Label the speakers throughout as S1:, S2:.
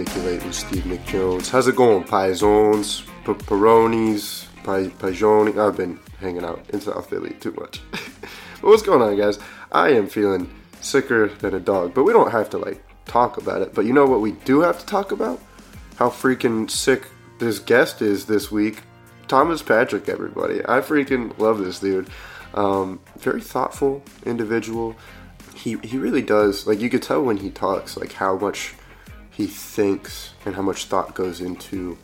S1: articulate with Steve McJones. How's it going, Paizones, Pepperonis, Pajoni? I've been hanging out in South Philly too much. but what's going on, guys? I am feeling sicker than a dog, but we don't have to like talk about it. But you know what we do have to talk about? How freaking sick this guest is this week. Thomas Patrick, everybody. I freaking love this dude. Um, very thoughtful individual. He he really does. Like you could tell when he talks, like how much he thinks and how much thought goes into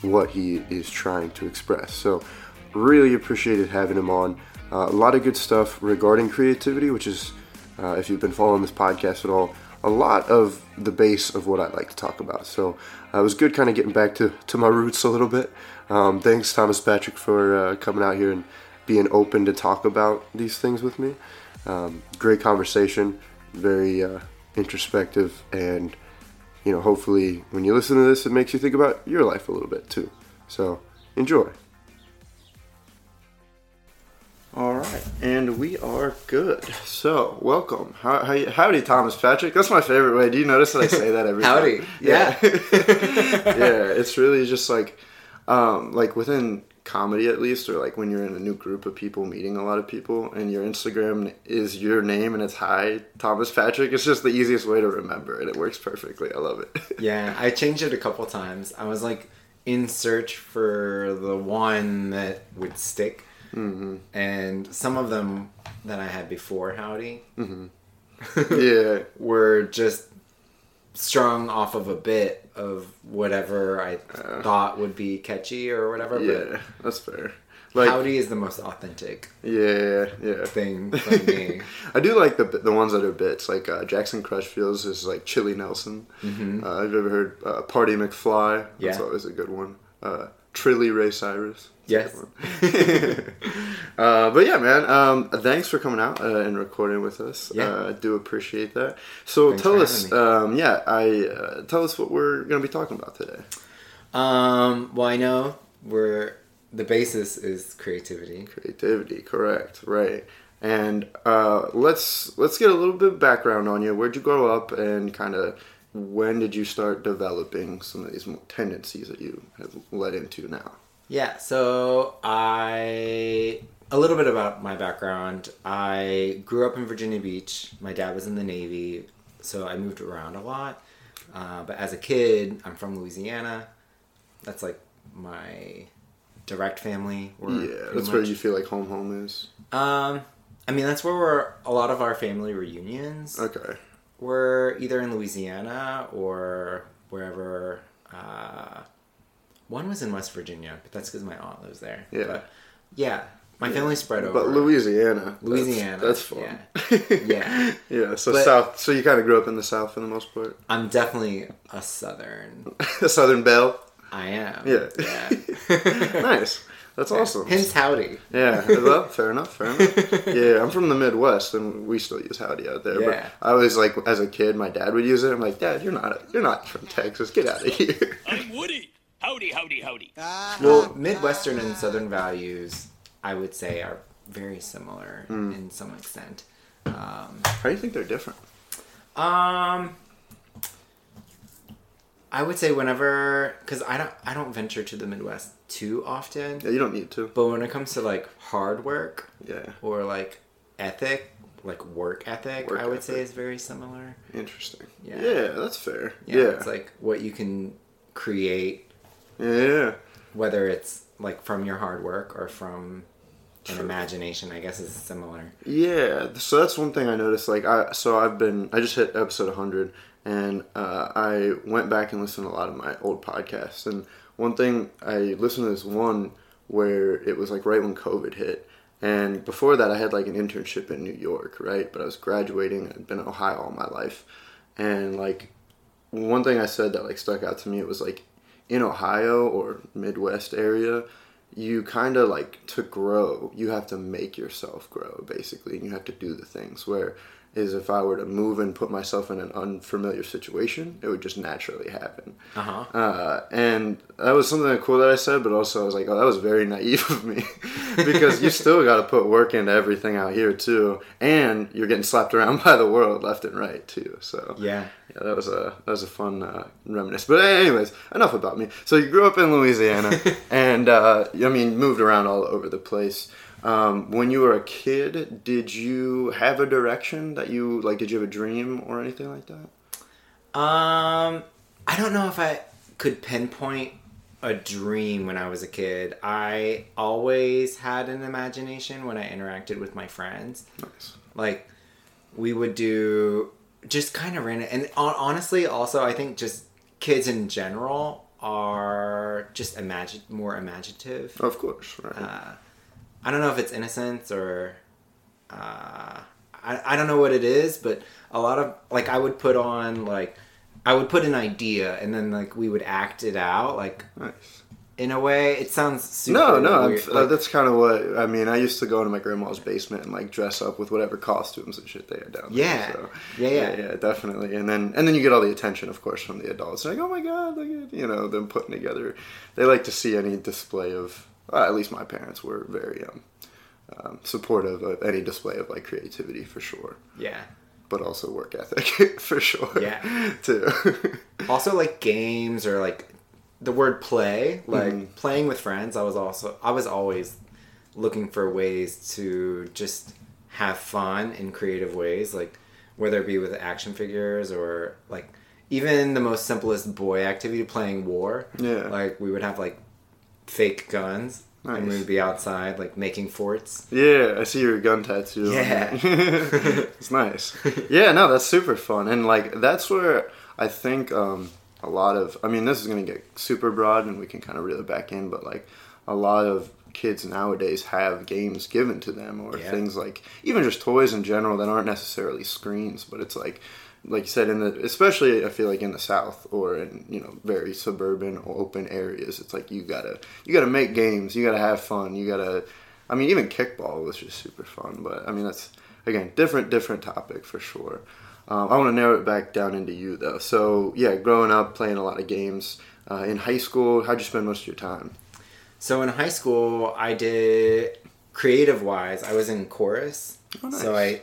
S1: what he is trying to express. So really appreciated having him on. Uh, a lot of good stuff regarding creativity, which is, uh, if you've been following this podcast at all, a lot of the base of what I like to talk about. So uh, it was good kind of getting back to, to my roots a little bit. Um, thanks, Thomas Patrick, for uh, coming out here and being open to talk about these things with me. Um, great conversation, very uh, introspective, and you know, hopefully, when you listen to this, it makes you think about your life a little bit too. So enjoy. All right, and we are good. So, welcome. How, how, howdy, Thomas Patrick. That's my favorite way. Do you notice that I say that every
S2: howdy.
S1: time?
S2: Yeah.
S1: yeah, it's really just like, um, like within comedy at least, or like when you're in a new group of people meeting a lot of people, and your Instagram is your name and it's hi Thomas Patrick. It's just the easiest way to remember, and it works perfectly. I love it.
S2: yeah, I changed it a couple times. I was like in search for the one that would stick Mm-hmm. And some of them that I had before Howdy,
S1: mm-hmm. yeah,
S2: were just strung off of a bit of whatever I uh, thought would be catchy or whatever.
S1: Yeah, that's fair.
S2: Like, Howdy is the most authentic.
S1: Yeah, yeah.
S2: Thing for me.
S1: I do like the the ones that are bits. Like uh, Jackson Crutchfield's is like Chili Nelson. Mm-hmm. Uh, I've ever heard uh, Party McFly. That's yeah. always a good one. Uh, Trilly Ray Cyrus.
S2: Yes.
S1: uh, but yeah, man. Um, thanks for coming out uh, and recording with us.
S2: Yeah.
S1: Uh, I do appreciate that. So
S2: thanks
S1: tell us, um, yeah, I uh, tell us what we're going to be talking about today.
S2: Um, well, I know we're the basis is creativity.
S1: Creativity, correct, right. And uh, let's let's get a little bit of background on you. Where'd you grow up, and kind of when did you start developing some of these tendencies that you have led into now?
S2: Yeah, so I a little bit about my background. I grew up in Virginia Beach. My dad was in the Navy, so I moved around a lot. Uh, but as a kid, I'm from Louisiana. That's like my direct family.
S1: Yeah, that's much. where you feel like home home is.
S2: Um, I mean that's where we're a lot of our family reunions.
S1: Okay.
S2: We're either in Louisiana or wherever. Uh, one was in West Virginia, but that's because my aunt lives there.
S1: Yeah.
S2: But yeah, my family spread over.
S1: But Louisiana.
S2: Louisiana.
S1: That's, that's fun.
S2: Yeah. yeah.
S1: yeah. So but south. So you kind of grew up in the south for the most part.
S2: I'm definitely a southern.
S1: a southern belle.
S2: I am.
S1: Yeah. Yeah. nice. That's awesome.
S2: Hence howdy.
S1: Yeah, well, fair enough, fair enough. Yeah, I'm from the Midwest, and we still use howdy out there.
S2: Yeah.
S1: But I was like, as a kid, my dad would use it. I'm like, Dad, you're not, a, you're not from Texas. Get out of here.
S3: I'm Woody. Howdy, howdy, howdy.
S2: Well, Midwestern and Southern values, I would say, are very similar mm. in some extent. Um,
S1: How do you think they're different?
S2: Um, I would say whenever, because I don't, I don't venture to the Midwest too often.
S1: Yeah, you don't need to.
S2: But when it comes to like hard work,
S1: yeah,
S2: or like ethic, like work ethic, work I would ethic. say is very similar.
S1: Interesting. Yeah, yeah, that's fair.
S2: Yeah,
S1: yeah,
S2: it's like what you can create
S1: yeah.
S2: Whether it's like from your hard work or from an imagination, I guess is similar.
S1: Yeah. So that's one thing I noticed. Like I, so I've been, I just hit episode 100, and uh, I went back and listened to a lot of my old podcasts. And one thing I listened to this one where it was like right when COVID hit. And before that, I had like an internship in New York, right? But I was graduating. I'd been in Ohio all my life, and like one thing I said that like stuck out to me, it was like in Ohio or Midwest area, you kind of like to grow, you have to make yourself grow basically, and you have to do the things where is if I were to move and put myself in an unfamiliar situation, it would just naturally happen.
S2: Uh-huh.
S1: Uh, and that was something cool that I said, but also I was like, oh, that was very naive of me because you still got to put work into everything out here too, and you're getting slapped around by the world left and right too. So
S2: Yeah.
S1: yeah, that was a that was a fun uh, reminisce. But anyways, enough about me. So you grew up in Louisiana, and uh, I mean moved around all over the place. Um, when you were a kid, did you have a direction that you like? Did you have a dream or anything like that?
S2: Um, I don't know if I could pinpoint a dream when I was a kid. I always had an imagination when I interacted with my friends.
S1: Nice.
S2: Like, we would do just kind of random. And honestly, also, I think just kids in general are just imagine more imaginative.
S1: Of course, right.
S2: Uh, I don't know if it's innocence or uh, I, I don't know what it is, but a lot of like I would put on like I would put an idea and then like we would act it out like
S1: nice.
S2: in a way. It sounds super
S1: No, no,
S2: weird,
S1: uh, that's kind of what I mean. I used to go into my grandma's basement and like dress up with whatever costumes and shit they had down there.
S2: Yeah.
S1: so,
S2: Yeah, yeah.
S1: yeah, definitely. And then and then you get all the attention, of course, from the adults. Like, oh my god, look at you know them putting together. They like to see any display of. Uh, at least my parents were very um, um, supportive of any display of like creativity for sure,
S2: yeah.
S1: but also work ethic for sure.
S2: Yeah.
S1: too.
S2: Also like games or like the word play, like
S1: Mm-hmm.
S2: playing with friends. I was also I was always looking for ways to just have fun in creative ways, like whether it be with action figures or like even the most simplest boy activity, playing war.
S1: Yeah.
S2: Like we would have like fake guns
S1: Nice.
S2: would be outside like making forts.
S1: Yeah, I see your gun tattoo.
S2: Yeah.
S1: it's nice. Yeah, no, that's super fun, and like that's where I think um, a lot of. I mean, this is gonna get super broad, and we can kind of reel it back in, but like a lot of kids nowadays have games given to them, or
S2: Yeah.
S1: things like even just toys in general that aren't necessarily screens, but it's like. Like you said, in the especially I feel like in the South or in you know very suburban or open areas, it's like you gotta you gotta make games, you gotta have fun, you gotta I mean, even kickball was just super fun, but I mean, that's again different, different topic for sure. Um, I want to narrow it back down into you though. So yeah, growing up, playing a lot of games. Uh, in high school, how'd you spend most of your time?
S2: So in high school, I did creative wise. I was in chorus,
S1: Oh, nice.
S2: so I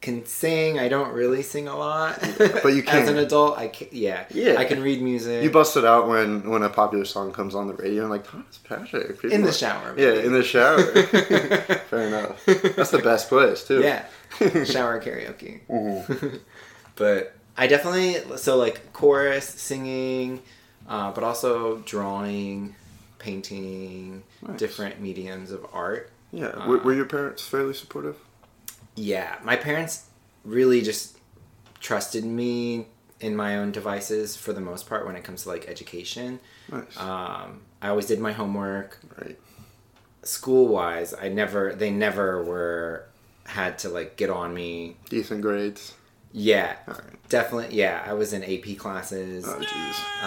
S2: can sing. I don't really sing a lot,
S1: But you can.
S2: As an adult, I can, yeah,
S1: Yeah.
S2: I can read music.
S1: You bust it out when when a popular song comes on the radio. I'm like, Thomas Patrick.
S2: In the shower,
S1: Yeah, in the shower. Fair enough. That's the best place too.
S2: yeah, shower karaoke.
S1: Mm-hmm.
S2: but I definitely so like chorus, singing, uh, but also drawing, painting,
S1: Nice.
S2: different mediums of art.
S1: Yeah. were, were your parents fairly supportive?
S2: Yeah, my parents really just trusted me in my own devices for the most part when it comes to like education.
S1: Nice.
S2: Um, I always did my homework.
S1: right.
S2: School wise, I never, they never were had to like get on me.
S1: Decent grades.
S2: Yeah,
S1: Alright.
S2: definitely. Yeah, I was in AP classes.
S1: Oh jeez.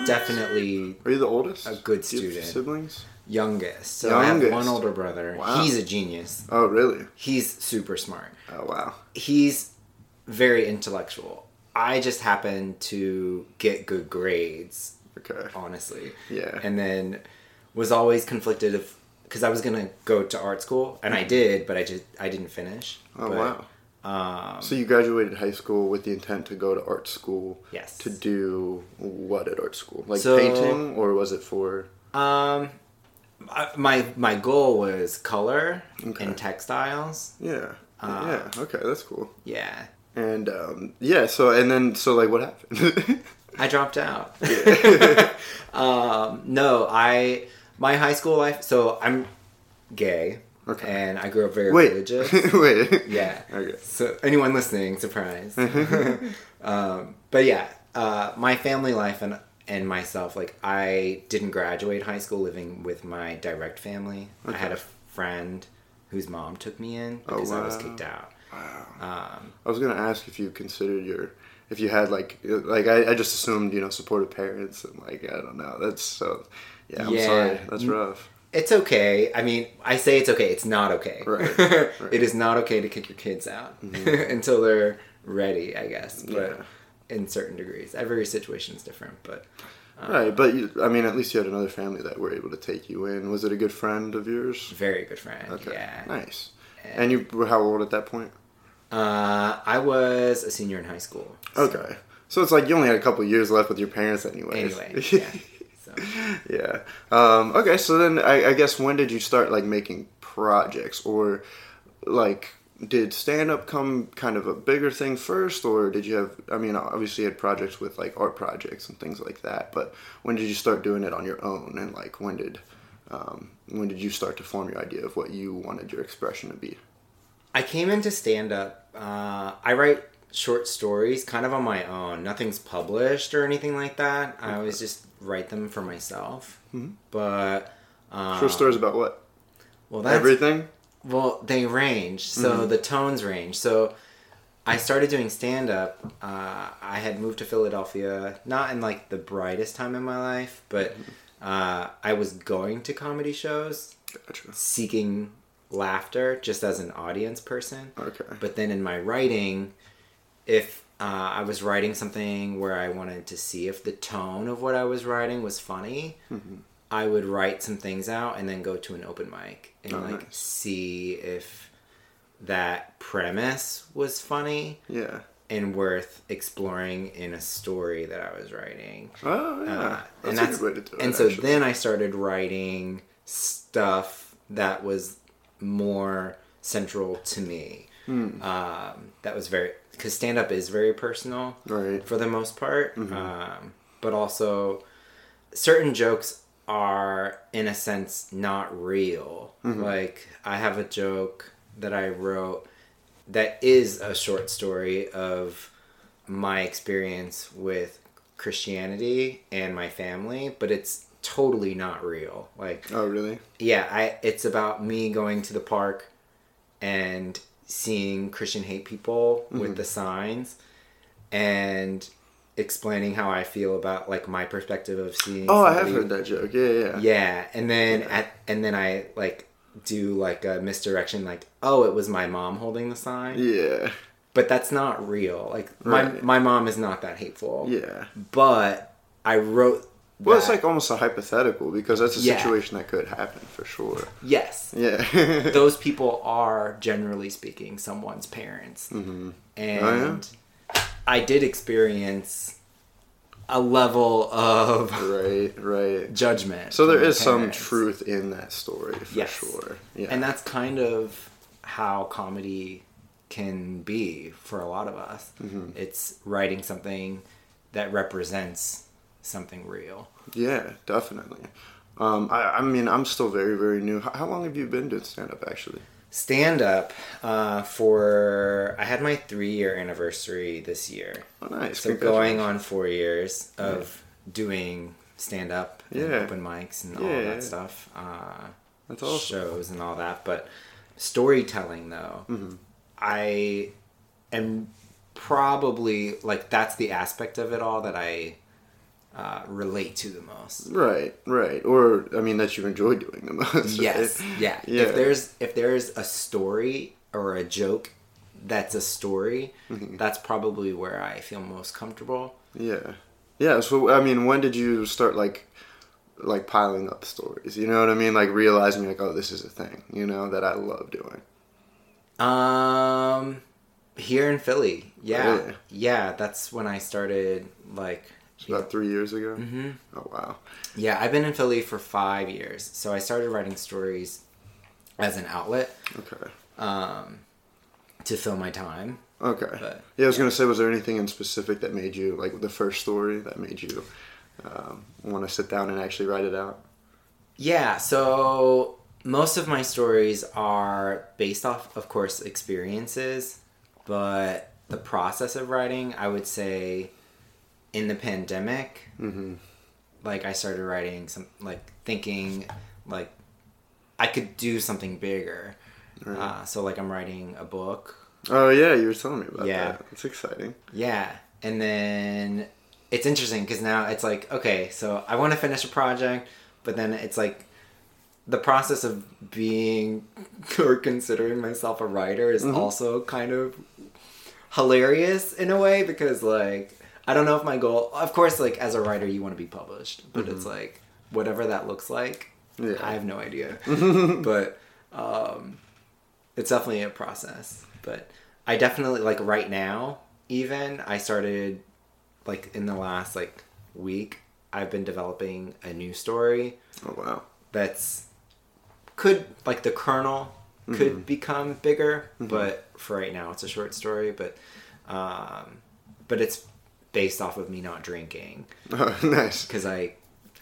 S2: Um, definitely
S1: Are you the oldest?
S2: A good
S1: Do you have
S2: student.
S1: siblings?
S2: Youngest. So I have one older brother.
S1: Wow.
S2: He's a genius.
S1: Oh really?
S2: He's super smart.
S1: Oh wow.
S2: he's very intellectual. I just happen to get good grades,
S1: Okay.
S2: honestly.
S1: Yeah.
S2: And then was always conflicted because I was gonna go to art school and I did, but I just I didn't finish.
S1: Oh
S2: But,
S1: wow.
S2: Um,
S1: So you graduated high school with the intent to go to art school.
S2: Yes.
S1: To do what at art school? Like
S2: So-
S1: painting, or was it for?
S2: um, I- my my goal was color
S1: Okay.
S2: and textiles.
S1: Yeah.
S2: Uh,
S1: yeah. Okay, that's cool.
S2: Yeah,
S1: And um, yeah. So and then so like what happened?
S2: I dropped out. um, no, I my high school life. So I'm gay,
S1: Okay.
S2: and I grew up very
S1: Wait.
S2: religious.
S1: Wait.
S2: Yeah.
S1: Okay.
S2: So anyone listening, surprise. um, but yeah, uh, my family life and and myself, like I didn't graduate high school living with my direct family. I had a friend whose mom took me in
S1: Oh,
S2: because I was kicked out.
S1: Wow.
S2: Um,
S1: I was gonna ask if you considered your if you had like like I, I just assumed you know supportive parents and like I don't know that's so yeah I'm
S2: Yeah.
S1: sorry that's rough
S2: it's okay. I mean, I say it's okay. It's not okay.
S1: Right,
S2: it is not okay to kick your kids out until they're ready, I guess. But
S1: Yeah.
S2: In certain degrees, every situation is different. But
S1: Right, but you, I mean, at least you had another family that were able to take you in. Was it a good friend of yours?
S2: very good friend.
S1: Okay,
S2: Yeah.
S1: nice. And you were how old at that point?
S2: Uh, I was a senior in high school.
S1: Okay, so it's like you only had a couple years left with your parents, anyway.
S2: Anyway, yeah. So.
S1: yeah. Um, okay, so then I, I guess when did you start like making projects, or like did stand up come kind of a bigger thing first, or did you have? I mean, obviously you had projects with like art projects and things like that, but when did you start doing it on your own, and like when did um, when did you start to form your idea of what you wanted your expression to be?
S2: I came into stand up. Uh, I write short stories kind of on my own. Nothing's published or anything like that. I always just write them for myself. But um,
S1: Short stories about what?
S2: well, that's
S1: Everything.
S2: Well they range. So the tones range. So I started doing stand up. Uh, I had moved to Philadelphia, not in like the brightest time in my life, but uh, I was going to comedy shows
S1: Gotcha.
S2: seeking laughter just as an audience person.
S1: Okay.
S2: But then in my writing, if uh, I was writing something where I wanted to see if the tone of what I was writing was funny,
S1: Mm-hmm.
S2: I would write some things out and then go to an open mic and
S1: Oh,
S2: like
S1: nice.
S2: see if that premise was funny
S1: Yeah.
S2: and worth exploring in a story that I was writing.
S1: Oh yeah.
S2: Uh,
S1: that's,
S2: and
S1: a
S2: that's
S1: good way to do it.
S2: and so
S1: actually.
S2: then I started writing stuff that was more central to me.
S1: Hmm.
S2: Um, that was very because stand up is very personal
S1: Right.
S2: for the most part,
S1: Mm-hmm.
S2: um, but also certain jokes are in a sense not real.
S1: Mm-hmm.
S2: Like I have a joke that I wrote that is a short story of my experience with Christianity and my family, but it's totally not real. Like
S1: Oh really?
S2: yeah, I it's about me going to the park and seeing Christian hate people
S1: Mm-hmm.
S2: with the signs and explaining how I feel about like my perspective of seeing
S1: Oh, I have heard that joke. Yeah, yeah.
S2: yeah, and then at and then I like do like a misdirection like oh it was my mom holding the sign
S1: Yeah.
S2: but that's not real like my
S1: Right.
S2: my mom is not that hateful
S1: Yeah.
S2: but I wrote
S1: Well, it's like almost a hypothetical because that's a
S2: Yeah.
S1: situation that could happen for sure.
S2: yes
S1: Yeah.
S2: those people are generally speaking someone's parents
S1: Mm-hmm.
S2: and
S1: Oh,
S2: i did experience a level of
S1: right, right.
S2: judgment
S1: So there is some truth in that story for
S2: Yes.
S1: sure. Yeah.
S2: and that's kind of how comedy can be for a lot of us
S1: Mm-hmm.
S2: it's writing something that represents something real
S1: yeah, definitely. Um, I, I mean, I'm still very, very new. How, how long have you been doing stand up actually?
S2: Stand up uh, for i had my three year anniversary this year
S1: Oh, nice.
S2: So going on four years of doing stand up,
S1: Yeah.
S2: open mics, and all that stuff, uh,
S1: That's awesome.
S2: shows and all that. But storytelling, though,
S1: Mm-hmm.
S2: I am probably like that's the aspect of it all that I uh, relate to the most.
S1: Right, right. Or I mean, that you enjoy doing the most. right?
S2: Yes, yeah.
S1: Yeah.
S2: If there's if there's a story or a joke that's a story,
S1: Mm-hmm.
S2: that's probably where I feel most comfortable.
S1: Yeah. Yeah, so I mean, when did you start like like piling up stories? You know what I mean? Like realizing like, oh, this is a thing, you know, that I love doing.
S2: Um, here in Philly, yeah,
S1: Really?
S2: yeah. That's when I started. Like,
S1: It's about three years ago. Mm-hmm. Oh wow.
S2: yeah, I've been in Philly for five years. So I started writing stories as an outlet
S1: Okay.
S2: um, to fill my time.
S1: Okay.
S2: But,
S1: yeah, I was gonna say, was there anything in specific that made you like the first story that made you um, want to sit down and actually write it out?
S2: Yeah, so most of my stories are based off, of course, experiences, but the process of writing, I would say, in the pandemic,
S1: Mm-hmm.
S2: like I started writing some, like thinking, like I could do something bigger.
S1: Right.
S2: Uh, so like I'm writing a book.
S1: Oh yeah, you were telling me about
S2: Yeah.
S1: that. It's exciting.
S2: Yeah, and then it's interesting because now it's like okay, so I want to finish a project, but then it's like the process of being or considering myself a writer is also kind of hilarious in a way because like I don't know if my goal of course like as a writer you want to be published but it's like whatever that looks like
S1: Yeah.
S2: I have no idea but um it's definitely a process but I definitely like right now even I started like in the last like week I've been developing a new story
S1: Oh wow.
S2: that's could like the kernel could become bigger but for right now it's a short story but um but it's based off of me not drinking
S1: Oh, nice.
S2: because i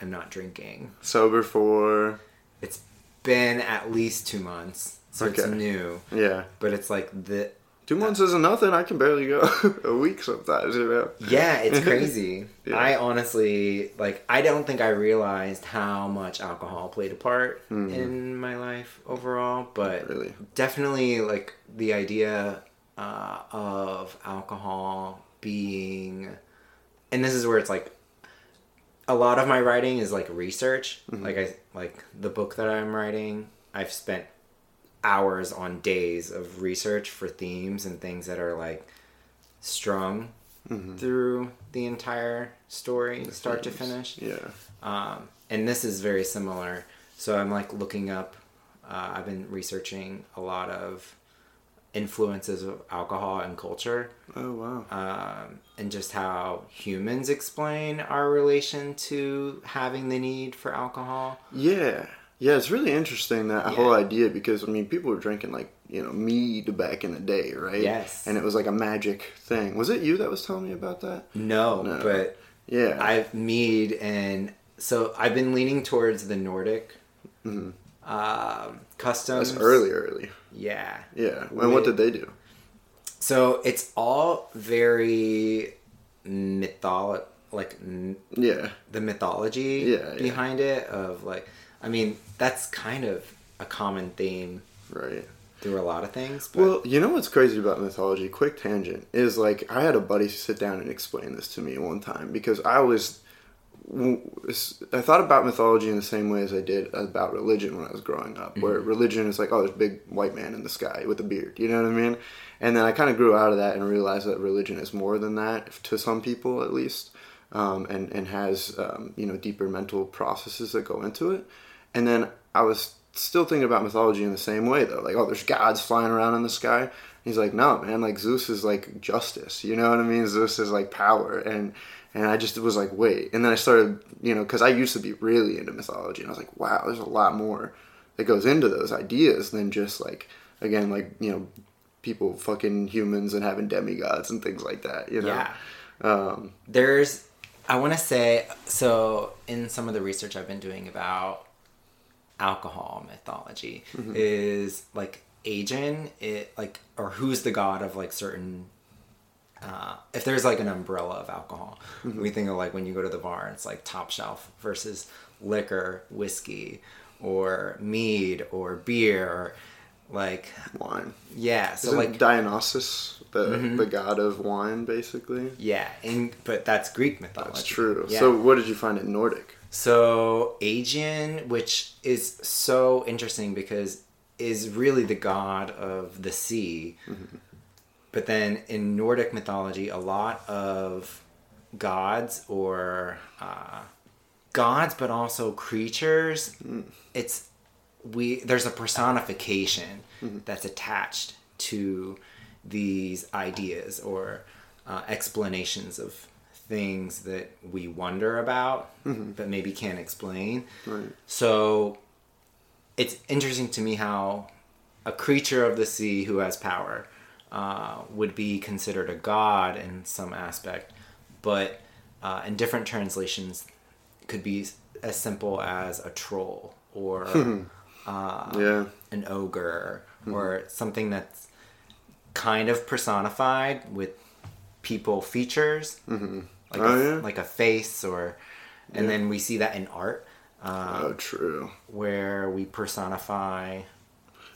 S2: am not drinking
S1: Sober for
S2: it's been at least two months so it's new
S1: yeah.
S2: but it's like the
S1: Two months isn't nothing. I can barely go a week sometimes. You know.
S2: yeah it's crazy
S1: Yeah.
S2: i honestly like i don't think i realized how much alcohol played a part in my life overall but
S1: Really.
S2: definitely like the idea uh, of alcohol being and this is where it's like a lot of my writing is like research like i like the book that i'm writing i've spent hours on days of research for themes and things that are like strung through the entire story start to finish
S1: Yeah.
S2: um, and this is very similar. So I'm like looking up. Uh, I've been researching a lot of influences of alcohol and culture,
S1: Oh wow.
S2: um, and just how humans explain our relation to having the need for alcohol.
S1: Yeah. Yeah, it's really interesting that
S2: Yeah.
S1: whole idea because I mean people were drinking like, you know, mead back in the day, right?
S2: Yes.
S1: And it was like a magic thing. Was it you that was telling me about that?
S2: No,
S1: No.
S2: but
S1: Yeah.
S2: I've mead and so I've been leaning towards the Nordic um, customs.
S1: That's early, early.
S2: Yeah.
S1: Yeah. And what did they do?
S2: So it's all very mytholo like n-
S1: Yeah.
S2: the mythology
S1: Yeah, yeah.
S2: behind it of like I mean that's kind of a common theme
S1: Right.
S2: through a lot of things. But
S1: Well, you know what's crazy about mythology? Quick tangent is like I had a buddy sit down and explain this to me one time because I was I thought about mythology in the same way as I did about religion when I was growing up, where religion is like, oh, there's a big white man in the sky with a beard, you know what I mean? And then I kind of grew out of that and realized that religion is more than that to some people, at least, um, and and has um, you know deeper mental processes that go into it. And then I was still thinking about mythology in the same way though, like, oh, there's gods flying around in the sky. He's like, no, man, like Zeus is like justice, you know what I mean? Zeus is like power, and and I just was like, wait. And then I started, you know, because I used to be really into mythology, and I was like, wow, there's a lot more that goes into those ideas than just like, again, like you know, people fucking humans and having demigods and things like that, you know.
S2: yeah.
S1: Um,
S2: There's I want to say so in some of the research I've been doing about alcohol mythology
S1: Mm-hmm.
S2: is like Aegon it like or who's the god of like certain uh, if there's like an umbrella of alcohol,
S1: Mm-hmm.
S2: we think of like when you go to the bar, it's like top shelf versus liquor, whiskey, or mead, or beer, or like
S1: wine.
S2: yeah. So
S1: Isn't
S2: like Mm-hmm.
S1: Dionysus the the god of wine, basically?
S2: yeah, and but that's Greek mythology.
S1: That's true.
S2: Yeah.
S1: So, what did you find in Nordic?
S2: So Aegean, which is so interesting because is really the god of the sea. But then in Nordic mythology, a lot of gods or uh, gods, but also creatures. It's we there's a personification that's attached to these ideas or uh, explanations of things that we wonder about but maybe can't explain
S1: Right.
S2: so it's interesting to me how a creature of the sea who has power uh, would be considered a god in some aspect, but uh, in different translations could be as simple as a troll or uh,
S1: Yeah.
S2: an ogre or something that's kind of personified with people features, like
S1: Oh,
S2: a,
S1: yeah.
S2: like a face or, and then we see that in art um,
S1: oh, true.
S2: where we personify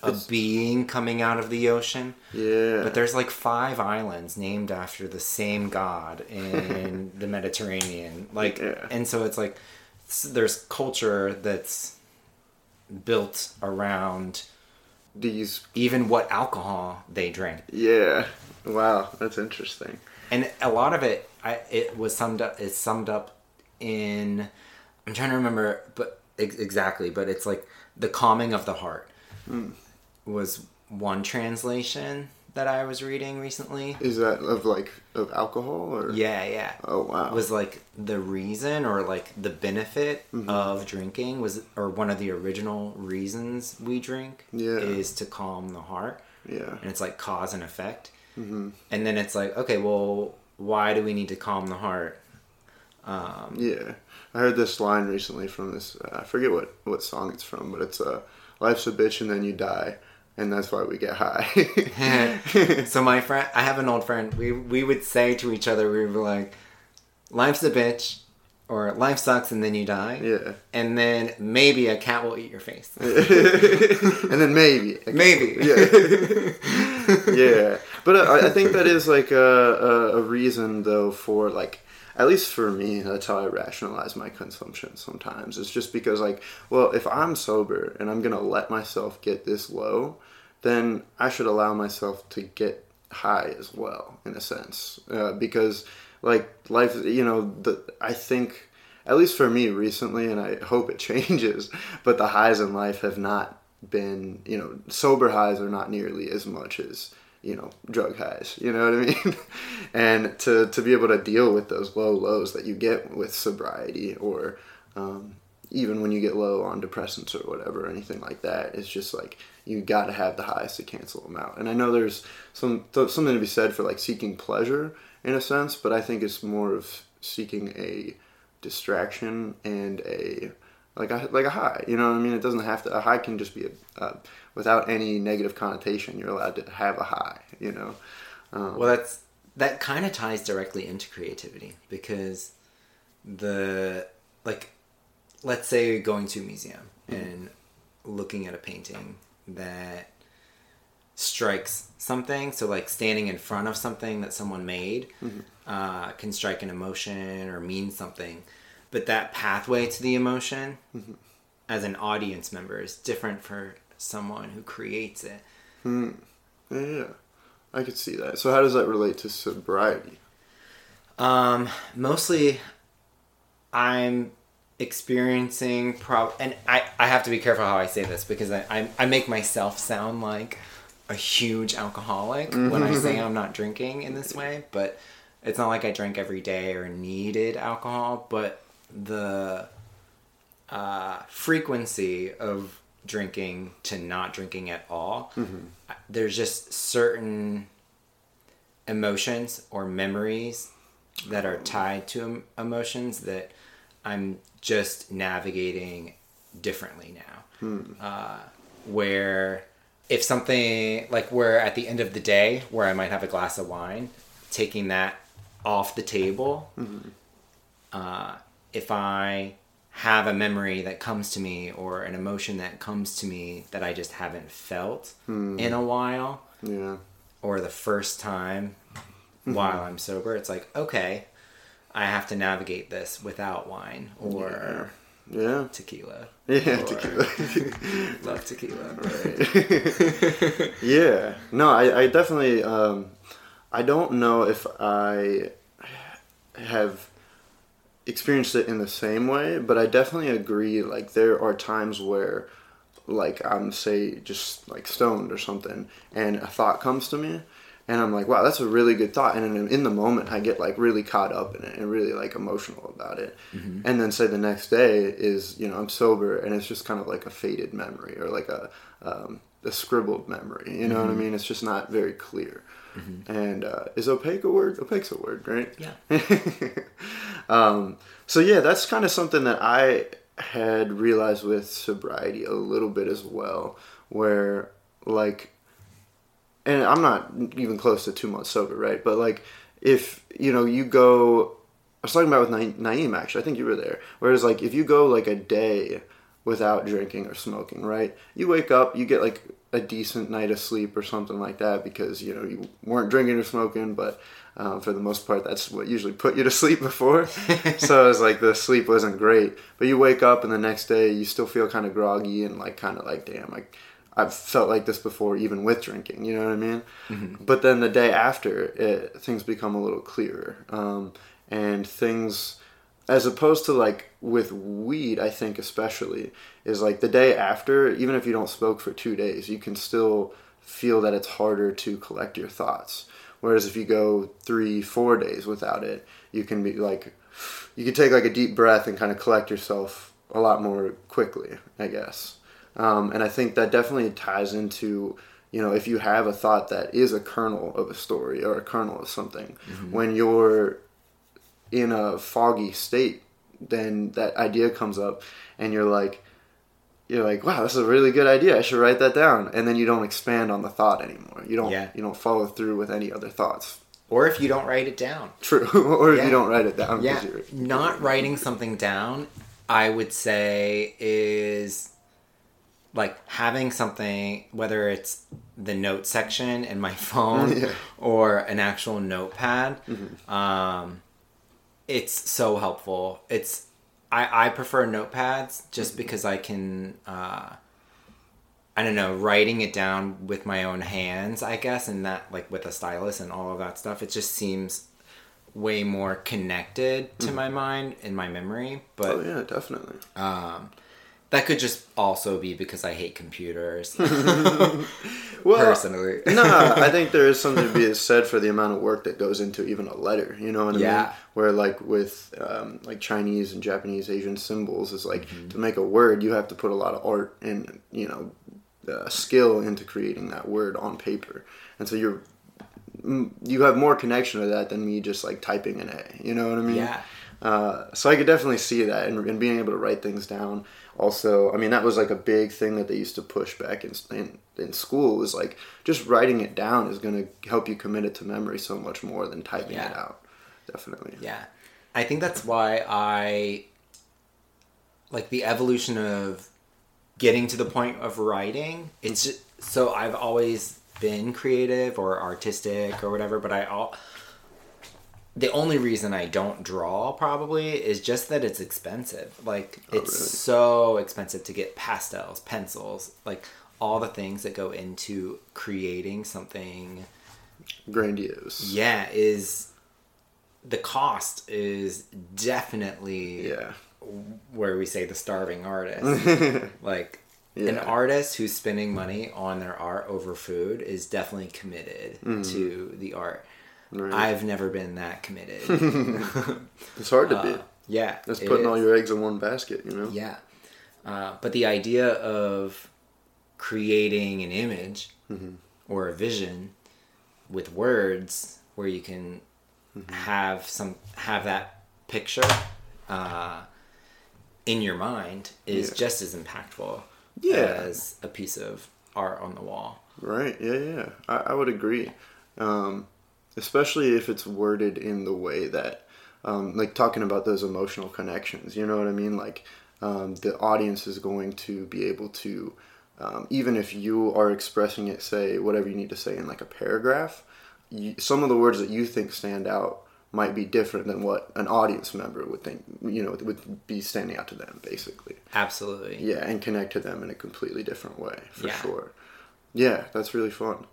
S2: a being coming out of the ocean.
S1: Yeah.
S2: But there's like five islands named after the same god in the Mediterranean. Like,
S1: Yeah.
S2: and so it's like there's culture that's built around
S1: These,
S2: even what alcohol they drink.
S1: yeah. Wow, that's interesting.
S2: and a lot of it I, it was summed up it's summed up in i'm trying to remember but exactly but it's like the calming of the heart hmm. Was one translation that i was reading recently
S1: Is that of like of alcohol or?
S2: yeah yeah
S1: Oh wow.
S2: was like the reason or like the benefit
S1: Mm-hmm.
S2: of drinking was or one of the original reasons we drink
S1: Yeah.
S2: is to calm the heart
S1: yeah.
S2: and it's like cause and effect and then it's like okay well why do we need to calm the heart
S1: Yeah, I heard this line recently from this. Uh, I forget what what song it's from, but it's uh, "Life's a bitch and then you die, and that's why we get high."
S2: so my friend i have an old friend. We we would say to each other we were like life's a bitch or life sucks and then you die.
S1: Yeah,
S2: and then maybe a cat will eat your face.
S1: And then maybe,
S2: maybe.
S1: yeah, yeah. But I, I think that is like a, a a reason though for like. At least for me, that's how I rationalize my consumption sometimes. It's just because, like, well, if I'm sober and I'm gonna let myself get this low, then I should allow myself to get high as well, in a sense. Uh, because, like, life, you know, the, I think, at least for me recently, and I hope it changes, but the highs in life have not been, you know, sober highs are not nearly as much as, you know, drug highs. You know what I mean? and to, to be able to deal with those low lows that you get with sobriety or, um, even when you get low on depressants or whatever, or anything like that, it's just like you got to have the highs to cancel them out. And I know there's some th- something to be said for like seeking pleasure in a sense, but I think it's more of seeking a distraction and a like a like a high. You know what I mean? It doesn't have to. A high can just be a, uh, without any negative connotation. You're allowed to have a high. You know. Um,
S2: well that's that kind of ties directly into creativity because the like let's say you're going to a museum and looking at a painting that strikes something so like standing in front of something that someone made uh, can strike an emotion or mean something but that pathway to the emotion as an audience member is different for someone who creates it
S1: yeah, yeah, I could see that. So how does that relate to sobriety?
S2: Um, mostly, I'm experiencing prob, and I I have to be careful how I say this because I I, I make myself sound like a huge alcoholic when I say I'm not drinking in this way, but it's not like I drank every day or needed alcohol, but the uh, frequency of drinking to not drinking at all, there's just certain emotions or memories that are tied to emotions that I'm just navigating differently now. Uh, where if something like where at the end of the day where I might have a glass of wine, taking that off the table, uh, if I have a memory that comes to me or an emotion that comes to me that I just haven't felt in a while,
S1: Yeah.
S2: or the first time while I'm sober, it's like, okay, I have to navigate this without wine or
S1: Yeah.
S2: tequila.
S1: Yeah. Tequila.
S2: Love tequila. Right.
S1: Yeah. No, I, I definitely um I don't know if I have experienced it in the same way, but I definitely agree like there are times where like I'm say just like stoned or something and a thought comes to me and I'm like, wow, that's a really good thought. And in, in the moment, I get like really caught up in it and really like emotional about it. And then say the next day is, you know, I'm sober and it's just kind of like a faded memory or like a, um, a scribbled memory. You know what I mean? It's just not very clear. And uh, is opaque a word? Opaque's a word, right?
S2: Yeah.
S1: um, so yeah, that's kind of something that I had realized with sobriety a little bit as well, where like, and I'm not even close to two months sober, right? But like, if you know, you go, I was talking about with Na- Naeem actually. I think you were there. Whereas like, if you go like a day without drinking or smoking, right? You wake up, you get like a decent night of sleep or something like that because you know you weren't drinking or smoking, but um, for the most part, that's what usually put you to sleep before. so it was like the sleep wasn't great, but you wake up and the next day you still feel kind of groggy and like kind of like damn, like I've felt like this before, even with drinking. You know what I mean? Mm-hmm. But then the day after, it, things become a little clearer, um, and things, as opposed to like with weed, I think especially is like the day after, even if you don't smoke for two days, you can still feel that it's harder to collect your thoughts. Whereas if you go three, four days without it, you can be like, you can take like a deep breath and kind of collect yourself a lot more quickly, I guess. Um, and I think that definitely ties into, you know, if you have a thought that is a kernel of a story or a kernel of something, mm-hmm. when you're in a foggy state, then that idea comes up and you're like, you're like, wow, this is a really good idea. I should write that down. And then you don't expand on the thought anymore. You don't, yeah. you don't follow through with any other thoughts.
S2: Or if you don't write it down.
S1: True. or yeah. if you don't write it down.
S2: Yeah. Not writing something down, I would say, is like having something whether it's the note section in my phone yeah. or an actual notepad mm-hmm. um, it's so helpful it's i i prefer notepads just mm-hmm. because i can uh, i don't know writing it down with my own hands i guess and that like with a stylus and all of that stuff it just seems way more connected to mm-hmm. my mind and my memory but
S1: oh yeah definitely
S2: um that could just also be because I hate computers. well, personally,
S1: no, I think there is something to be said for the amount of work that goes into even a letter. You know what I yeah. mean? Where like with um, like Chinese and Japanese Asian symbols is like mm-hmm. to make a word, you have to put a lot of art and you know uh, skill into creating that word on paper, and so you're you have more connection to that than me just like typing an A. You know what I mean?
S2: Yeah.
S1: Uh, so I could definitely see that, and, and being able to write things down. Also i mean that was like a big thing that they used to push back in, in, in school was like just writing it down is going to help you commit it to memory so much more than typing yeah. it out. Definitely.
S2: Yeah. I think that's why i like the evolution of getting to the point of writing it's just, so i've always been creative or artistic or whatever but i all the only reason I don't draw probably is just that it's expensive. Like oh, it's really? so expensive to get pastels, pencils, like all the things that go into creating something
S1: grandiose.
S2: Yeah, is the cost is definitely
S1: yeah
S2: where we say the starving artist. like yeah. an artist who's spending money on their art over food is definitely committed mm-hmm. to the art. Right. I've never been that committed.
S1: it's hard to uh, be.
S2: Yeah.
S1: It's putting all your eggs in one basket, you know?
S2: Yeah. Uh, but the idea of creating an image mm-hmm. or a vision with words where you can mm-hmm. have some have that picture uh, in your mind is yeah. just as impactful yeah. as a piece of art on the wall.
S1: Right. Yeah. Yeah. I, I would agree. Um, especially if it's worded in the way that um, like talking about those emotional connections you know what i mean? Like um, the audience is going to be able to um, even if you are expressing it say whatever you need to say in like a paragraph you, some of the words that you think stand out might be different than what an audience member would think you know would be standing out to them basically.
S2: Absolutely.
S1: Yeah and connect to them in a completely different way for yeah. sure. Yeah that's really fun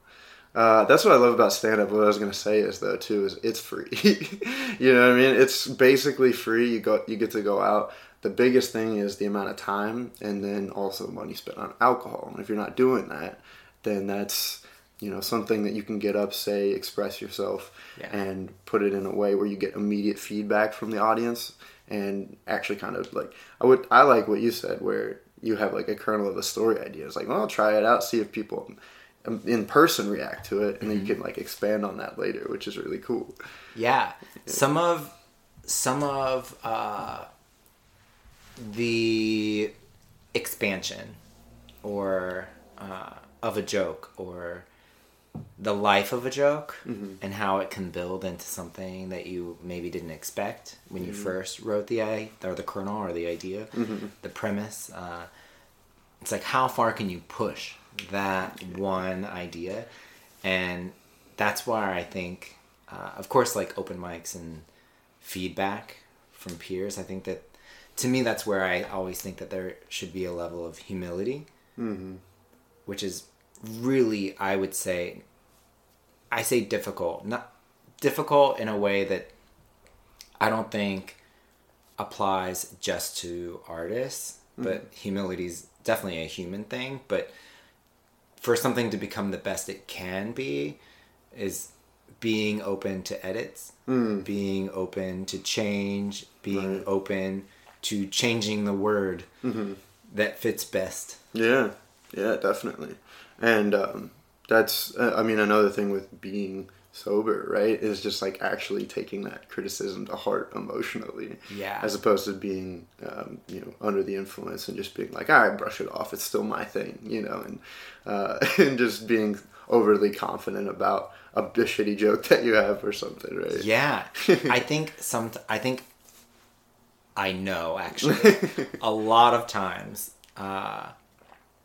S1: uh, that's what I love about stand up. What I was gonna say is though too is it's free. you know what I mean? It's basically free. You go, you get to go out. The biggest thing is the amount of time, and then also money spent on alcohol. And if you're not doing that, then that's you know something that you can get up, say, express yourself, yeah. and put it in a way where you get immediate feedback from the audience, and actually kind of like I would I like what you said where you have like a kernel of a story idea. It's like, well, I'll try it out, see if people in person react to it and then you mm-hmm. can like expand on that later which is really cool
S2: yeah, yeah. some of some of uh, the expansion or uh, of a joke or the life of a joke mm-hmm. and how it can build into something that you maybe didn't expect when you mm-hmm. first wrote the i or the kernel or the idea mm-hmm. the premise uh, it's like how far can you push that one idea, and that's why I think, uh, of course, like open mics and feedback from peers. I think that to me, that's where I always think that there should be a level of humility, which is really, I would say, I say difficult, not difficult in a way that I don't think applies just to artists, but humility is definitely a human thing. But for something to become the best it can be, is being open to edits, being open to change, being
S1: Right.
S2: open to changing the word that fits best.
S1: Yeah, yeah, definitely. And um, that's, uh, I mean, another thing with being sober, right, is just like actually taking that criticism to heart emotionally.
S2: Yeah.
S1: As opposed to being, um, you know, under the influence and just being like, all right, brush it off. It's still my thing, you know, and, uh, and just being overly confident about a, a shitty joke that you have or something, right?
S2: Yeah, I think some. I think I know actually. a lot of times, uh,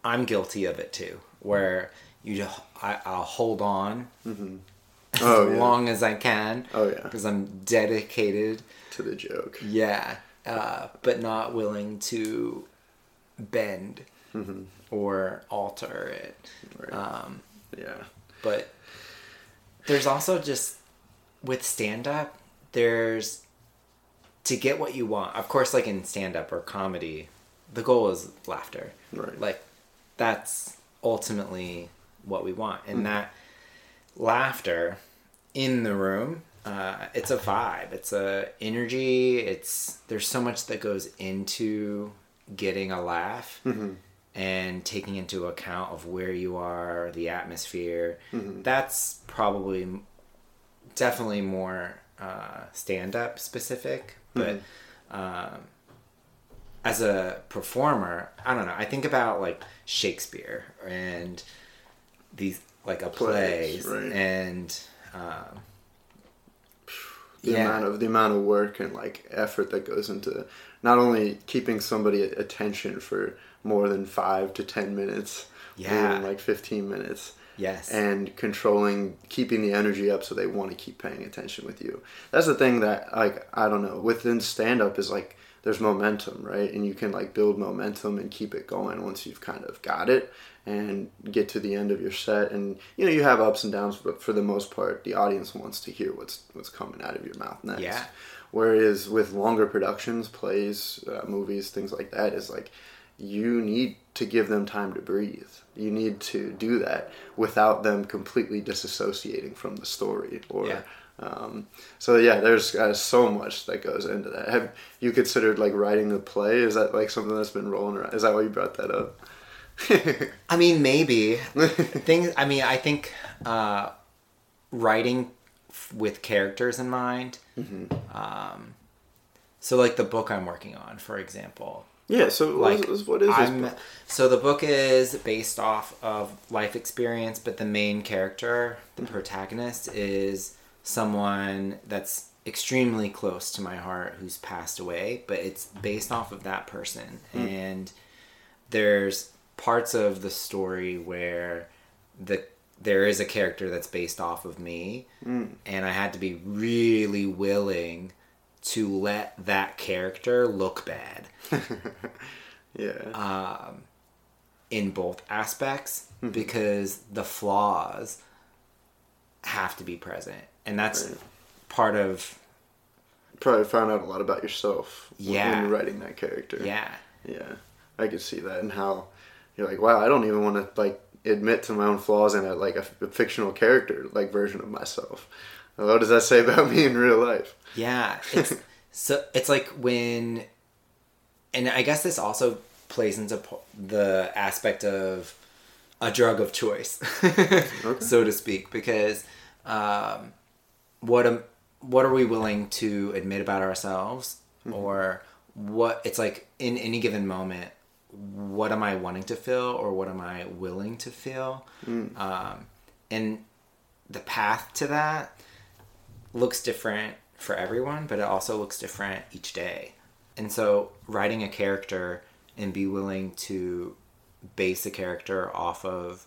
S2: I'm guilty of it too. Where you, just, I, I'll hold on as
S1: Oh, yeah.
S2: long as I can.
S1: Oh, yeah.
S2: because I'm dedicated.
S1: To the joke.
S2: Yeah, uh, but not willing to bend or alter it.
S1: Right.
S2: Um,
S1: yeah.
S2: but there's also just with stand up there's to get what you want of course like in stand up or comedy the goal is laughter
S1: Right.
S2: like that's ultimately what we want
S1: Mm-hmm.
S2: and that laughter in the room uh, it's a vibe it's a energy it's there's so much that goes into getting a laugh
S1: Mm-hmm.
S2: and taking into account of where you are the atmosphere
S1: Mm-hmm.
S2: that's probably definitely more uh, stand-up specific but
S1: Mm-hmm.
S2: um, as a performer i don't know i think about like shakespeare and these like a
S1: Plays,
S2: plays,
S1: right.
S2: and um,
S1: the
S2: Yeah.
S1: amount of the amount of work and like effort that goes into not only keeping somebody attention for more than five to ten minutes,
S2: Yeah.
S1: like fifteen minutes,
S2: yes
S1: and controlling, keeping the energy up so they want to keep paying attention with you. That's the thing that like I don't know within stand up is like there's momentum, right? And you can like build momentum and keep it going once you've kind of got it and get to the end of your set and you know you have ups and downs but for the most part the audience wants to hear what's what's coming out of your mouth next.
S2: Yeah.
S1: Whereas with longer productions, plays, uh, movies, things like that, is like you need to give them time to breathe. You need to do that without them completely disassociating from the story. Or
S2: Yeah.
S1: um, so yeah, there's uh, so much that goes into that. Have you considered like writing a play? Is that like something that's been rolling around? Is that why you brought that up?
S2: I mean, maybe things. I mean, I think uh, writing f- with characters in mind. Um, so, like the book I'm working on, for example.
S1: yeah. So
S2: Like,
S1: what is, what is this? Book?
S2: so the book is based off of life experience, but the main character, the protagonist, is someone that's extremely close to my heart who's passed away, but it's based off of that person. And there's parts of the story where the there is a character that's based off of me and I had to be really willing to let that character look bad
S1: Yeah.
S2: uh, in both aspects
S1: Mm-hmm.
S2: because the flaws have to be present and that's
S1: Right.
S2: part of
S1: Probably found out a lot about yourself when-
S2: Yeah.
S1: when you're writing that character.
S2: yeah
S1: Yeah, I could see that, and how you're like, wow, I don't even want to like admit to my own flaws in a like a, a fictional character like version of myself. What does that say about me in real life?
S2: Yeah, it's so it's like when, and I guess this also plays into the aspect of a drug of choice, so to speak, because um, what am what are we willing to admit about ourselves, or what it's like in any given moment. What am I wanting to feel, or what am I willing to feel? Um, and the path to that looks different for everyone, but it also looks different each day. And so, writing a character and be willing to base a character off of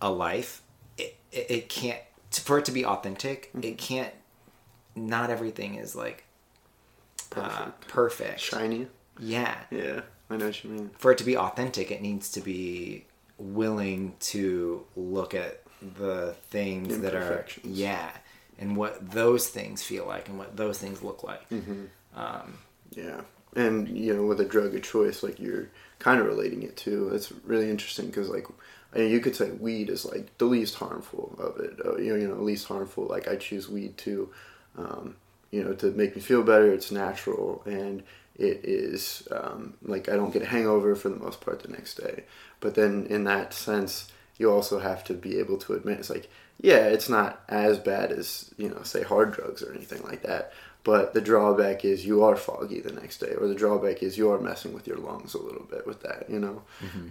S2: a life, it, it, it can't for it to be authentic. It can't. Not everything is like uh,
S1: Perfect.
S2: perfect.
S1: Shiny.
S2: Yeah.
S1: Yeah, I know what you mean.
S2: For it to be authentic, it needs to be willing to look at the things that are yeah, and what those things feel like and what those things look like.
S1: Mm-hmm.
S2: Um,
S1: Yeah, and you know, with a drug of choice, like you're kind of relating it to. It's really interesting because, like, you could say weed is like the least harmful of it. Uh, you know, you know, least harmful. Like, I choose weed to, um, you know, to make me feel better. It's natural and it is um, like I don't get a hangover for the most part the next day. But then, in that sense, you also have to be able to admit it's like, yeah, it's not as bad as you know, say hard drugs or anything like that. But the drawback is you are foggy the next day, or the drawback is you are messing with your lungs a little bit with that, you know.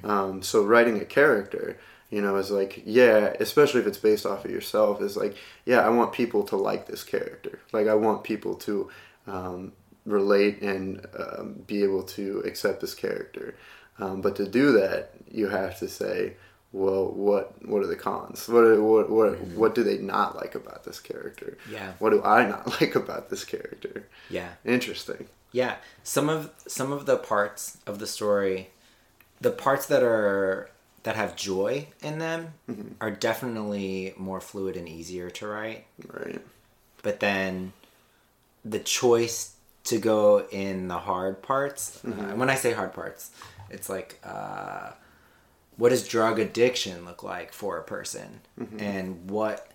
S1: Um, so writing a character, you know, is like, yeah, especially if it's based off of yourself, is like, yeah, I want people to like this character. Like, I want people to um, relate and um, be able to accept this character. Um, but to do that, you have to say, well, what what are the cons? What are, what what what do they not like about this character?
S2: Yeah.
S1: What do I not like about this character?
S2: yeah.
S1: Interesting.
S2: Yeah, some of some of the parts of the story, the parts that are that have joy in them are definitely more fluid and easier to write.
S1: Right.
S2: But then the choice to go in the hard parts, uh, and when I say hard parts, it's like uh, what does drug addiction look like for a person, and what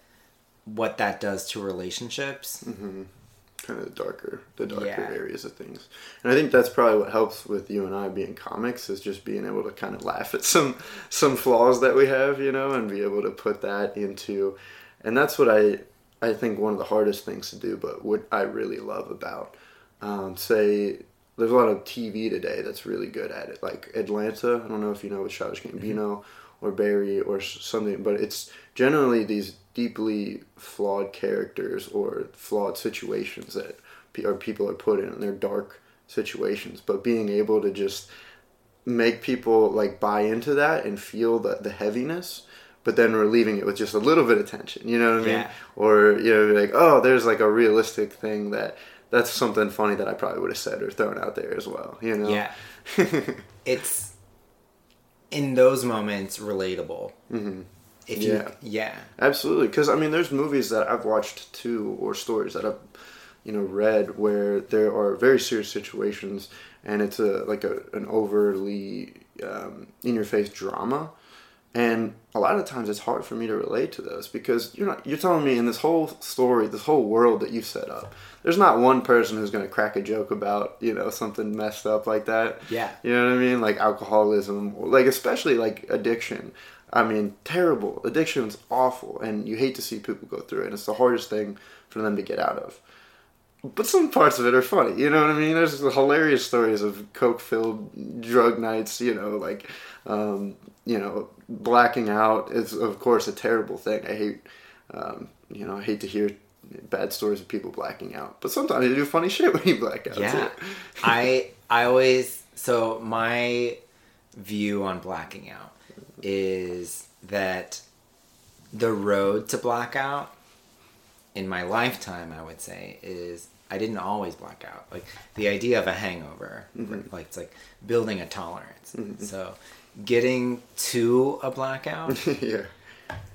S2: what that does to relationships.
S1: Kind of the darker, the darker
S2: Yeah.
S1: areas of things, and I think that's probably what helps with you and I being comics is just being able to kind of laugh at some some flaws that we have, you know, and be able to put that into, and that's what I I think one of the hardest things to do, but what I really love about, um, say, there's a lot of TV today that's really good at it, like Atlanta. I don't know if you know with Childish Gambino or Barry or something, but it's generally these deeply flawed characters or flawed situations that or people are put in, and they're dark situations. But being able to just make people like buy into that and feel the, the heaviness but then relieving it with just a little bit of tension you know what i mean
S2: Yeah.
S1: or you know like oh there's like a realistic thing that that's something funny that i probably would have said or thrown out there as well you know
S2: Yeah. it's in those moments relatable. Mm-hmm. If
S1: Yeah.
S2: you, yeah,
S1: Absolutely, because I mean, there's movies that I've watched too, or stories that I've, you know, read where there are very serious situations, and it's a like a an overly um, in your face drama, and a lot of times it's hard for me to relate to those because you're not you're telling me in this whole story, this whole world that you've set up, there's not one person who's going to crack a joke about you know something messed up like that.
S2: Yeah.
S1: You know what I mean? Like alcoholism, like especially like addiction. I mean, terrible. Addiction's awful, and you hate to see people go through it. And it's the hardest thing for them to get out of. But some parts of it are funny. You know what I mean? There's hilarious stories of coke-filled drug nights. You know, like, um, you know, blacking out is of course a terrible thing. I hate, um, you know, I hate to hear bad stories of people blacking out. But sometimes you do funny shit when you black out.
S2: yeah. I I always so my view on blacking out is that the road to blackout in my lifetime, I would say, is I didn't always black out. Like the idea of a hangover, mm-hmm. like it's like building a tolerance. Mm-hmm. So getting to a blackout
S1: yeah.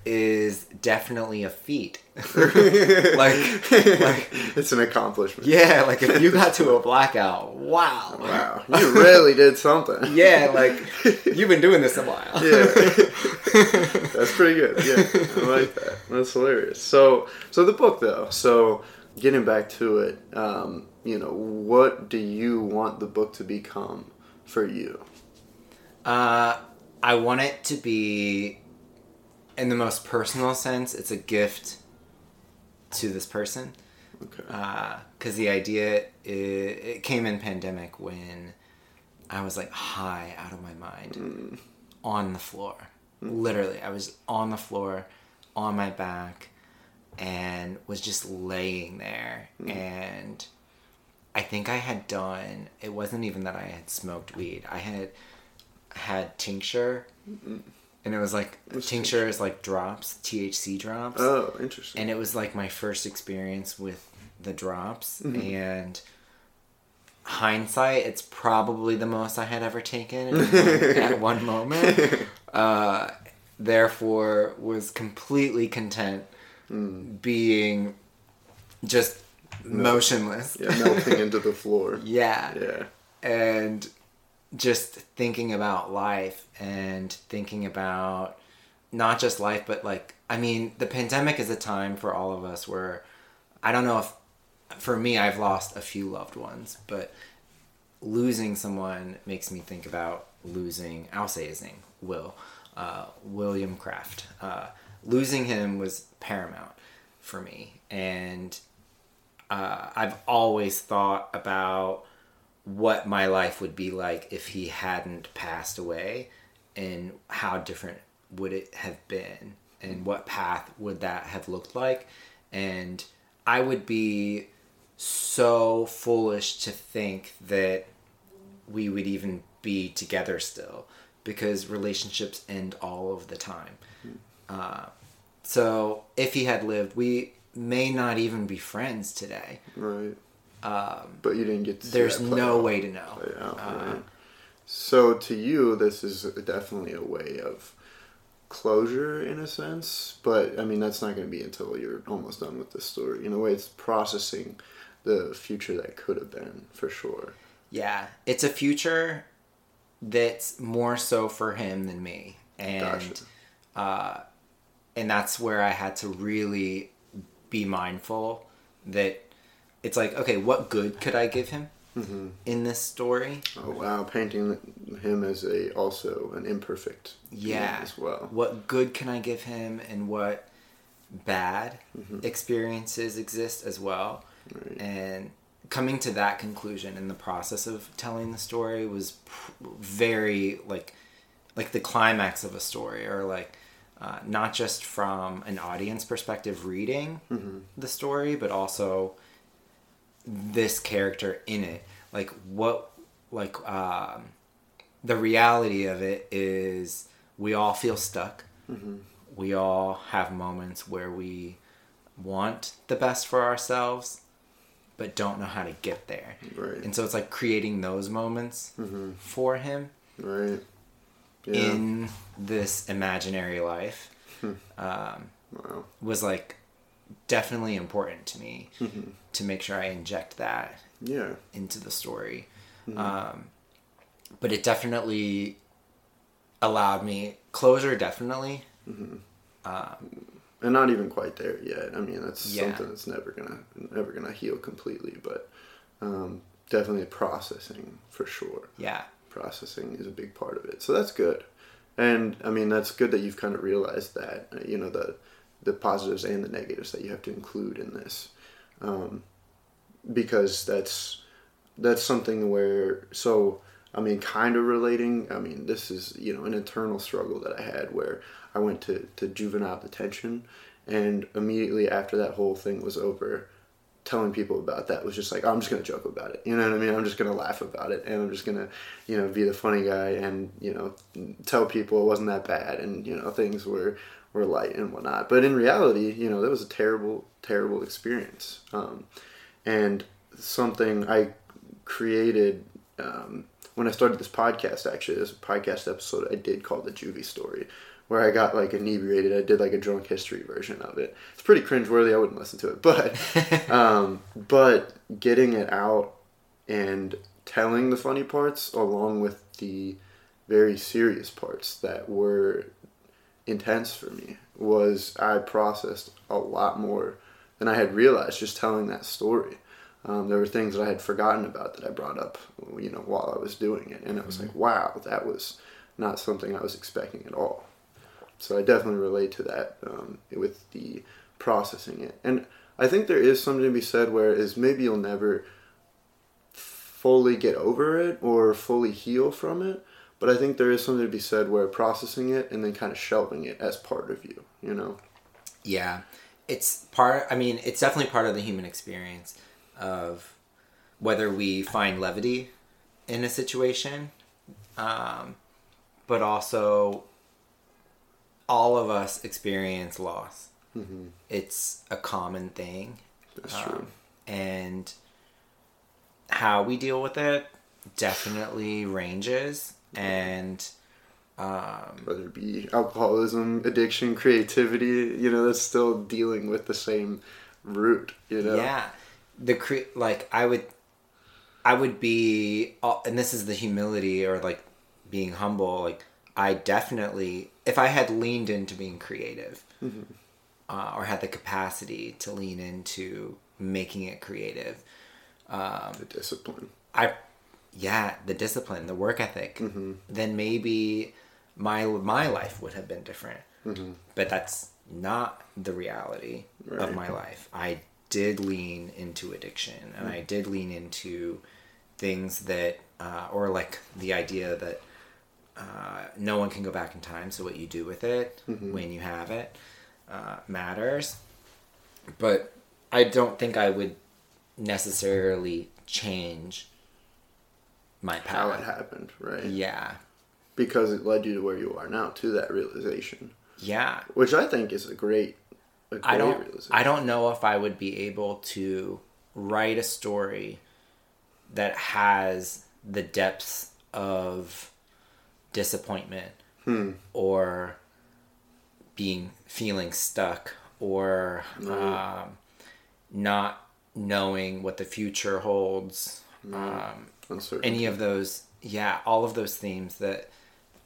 S2: is definitely a feat. like, like,
S1: It's an accomplishment.
S2: yeah, like if you got to a blackout, wow.
S1: Wow, you really did something.
S2: Yeah, like you've been doing this a while.
S1: Yeah. That's pretty good. Yeah, I like that. That's hilarious. So, so the book though. So, getting back to it, um, you know, what do you want the book to become for you?
S2: Uh, I want it to be, in the most personal sense, it's a gift to this person.
S1: Okay.
S2: Because the idea it, it came in pandemic when I was like high out of my mind on the floor. Literally, I was on the floor, on my back, and was just laying there. And I think I had done. It wasn't even that I had smoked weed. I had had tincture, and it was like tincture is like drops, THC drops,
S1: Oh, interesting.
S2: and it was like my first experience with the drops
S1: Mm-hmm.
S2: and hindsight it's probably the most i had ever taken at one, at one moment uh, therefore was completely content
S1: Mm.
S2: being just motionless
S1: yeah, melting into the floor.
S2: yeah
S1: Yeah.
S2: and just thinking about life and thinking about not just life but like i mean the pandemic is a time for all of us where i don't know if for me i've lost a few loved ones but losing someone makes me think about losing i'll say his name will uh, william kraft uh, losing him was paramount for me and uh, I've always thought about what my life would be like if he hadn't passed away and how different would it have been and what path would that have looked like and I would be so foolish to think that we would even be together still because relationships end all of the time. Uh, so if he had lived, we may not even be friends today.
S1: Right. but you didn't get to see
S2: There's no
S1: out.
S2: way to know.
S1: out,
S2: Uh,
S1: right. So to you, this is definitely a way of closure in a sense, but I mean that's not going to be until you're almost done with the story. In a way, it's processing the future that could have been for sure.
S2: Yeah, it's a future that's more so for him than me, and
S1: Gotcha.
S2: And that's where I had to really be mindful that it's like, okay, what good could I give him
S1: Mm-hmm.
S2: in this story?
S1: Oh wow, painting him as a also an imperfect
S2: Yeah.
S1: as well.
S2: What good can I give him, and what bad
S1: Mm-hmm.
S2: experiences exist as well?
S1: Right.
S2: And coming to that conclusion in the process of telling the story was pr- very like like the climax of a story or like uh, not just from an audience perspective reading
S1: Mm-hmm.
S2: the story but also this character in it like what like um, the reality of it is we all feel stuck
S1: Mm-hmm.
S2: we all have moments where we want the best for ourselves but don't know how to get there
S1: Right.
S2: and so it's like creating those moments
S1: Mm-hmm.
S2: for him
S1: Right. Yeah.
S2: in this imaginary life um,
S1: wow.
S2: was like definitely important to me
S1: Mm-hmm.
S2: to make sure I inject that
S1: Yeah.
S2: into the story.
S1: Mm-hmm.
S2: Um, but it definitely allowed me closure. Definitely,
S1: and not even quite there yet. I mean, that's
S2: Yeah.
S1: something that's never gonna never gonna heal completely, but um, definitely processing for sure.
S2: yeah,
S1: Processing is a big part of it, so that's good. And I mean, that's good that you've kind of realized that uh, you know the the positives and the negatives that you have to include in this, um, because that's that's something where so I mean, kind of relating. I mean, this is you know an internal struggle that I had where I went to to juvenile detention, and immediately after that whole thing was over, telling people about that was just like I'm just gonna joke about it. You know what I mean? I'm just gonna laugh about it, and I'm just gonna you know be the funny guy and you know tell people it wasn't that bad, and you know things were were light and whatnot. But in reality, you know that was a terrible terrible experience, um, and something I created. Um, when I started this podcast, actually, this podcast episode I did called the Juvie Story, where I got like inebriated. I did like a drunk history version of it. It's pretty cringeworthy. I wouldn't listen to it, but um, but getting it out and telling the funny parts along with the very serious parts that were intense for me was I processed a lot more than I had realized just telling that story. Um, there were things that I had forgotten about that I brought up, you know, while I was doing it, and it was like, wow, that was not something I was expecting at all. So I definitely relate to that um, with the processing it, and I think there is something to be said where is maybe you'll never fully get over it or fully heal from it, but I think there is something to be said where processing it and then kind of shelving it as part of you, you know.
S2: yeah. It's part. I mean, it's definitely part of the human experience of whether we find levity in a situation, um, but also all of us experience loss. It's a common thing.
S1: That's
S2: Um,
S1: true.
S2: and how we deal with it definitely ranges and um,
S1: Whether it be alcoholism, addiction, creativity, you know, that's still dealing with the same root, you know?
S2: yeah the cre- like i would i would be and this is the humility or like being humble like i definitely if i had leaned into being creative mm-hmm. uh, or had the capacity to lean into making it creative um,
S1: The discipline.
S2: I, yeah, the discipline, the work ethic, mm-hmm. then maybe my my life would have been different. Mm-hmm. But that's not the reality of my life. I did lean into addiction, and I mm. did lean into things that, uh, or like the idea that uh, no one can go back in time. So what you do with it when you have it uh, matters. But I don't think I would necessarily change my path.
S1: How it happened, right?
S2: Yeah,
S1: Because it led you to where you are now, to that realization.
S2: yeah.
S1: Which I think is a great, a great
S2: I don't.
S1: realization.
S2: I don't know if I would be able to write a story that has the depths of disappointment
S1: Hmm.
S2: or being feeling stuck or um, not knowing what the future holds. Um,
S1: Uncertainty.
S2: any of those yeah all of those themes that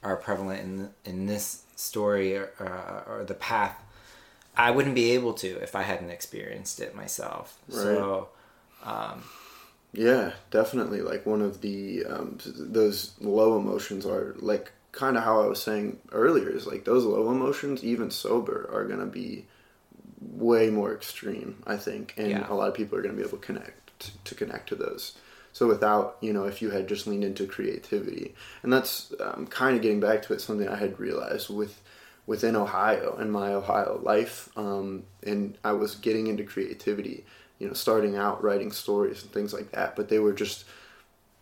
S2: are prevalent in in this story or, uh, or the path i wouldn't be able to if i hadn't experienced it myself so
S1: Yeah, definitely. Like one of the um, those low emotions are like kind of how I was saying earlier is like those low emotions, even sober, are gonna be way more extreme. I think, and
S2: Yeah.
S1: a lot of people are gonna be able to connect to connect to those. So without you know, if you had just leaned into creativity, and that's um, kind of getting back to it, something I had realized with within Ohio and my Ohio life, um, and I was getting into creativity, you know, starting out writing stories and things like that, but they were just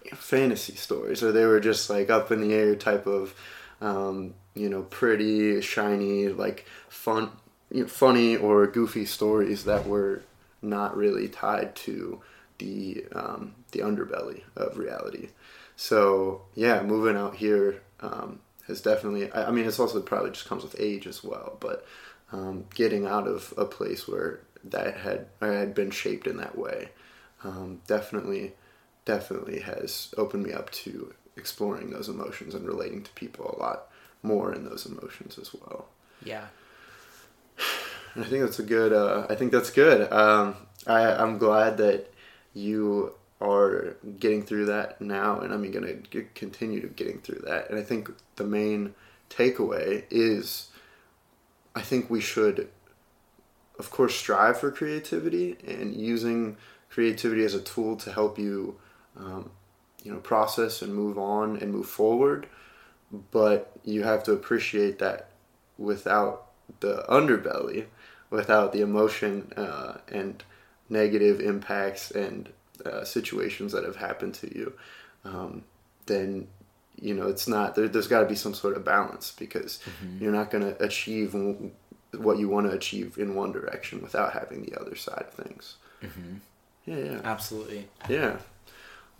S1: you know, fantasy stories, or they were just like up in the air type of, um, you know, pretty, shiny, like fun, you know, funny or goofy stories that were not really tied to the um, the underbelly of reality. So yeah, moving out here um, has definitely. I, I mean, it's also probably just comes with age as well. But um, getting out of a place where that had I had been shaped in that way, um, definitely, definitely has opened me up to exploring those emotions and relating to people a lot more in those emotions as well.
S2: yeah
S1: And I think that's a good. Uh, I think that's good. Um, I I'm glad that you are getting through that now, and I'm gonna g- continue getting through that. And I think the main takeaway is, I think we should, of course, strive for creativity and using creativity as a tool to help you, um, you know, process and move on and move forward. But you have to appreciate that without the underbelly, without the emotion uh, and negative impacts and uh, situations that have happened to you, um, then you know it's not there, there's got to be some sort of balance because you're not going to achieve what you want to achieve in one direction without having the other side of things. Yeah, yeah.
S2: absolutely
S1: Yeah.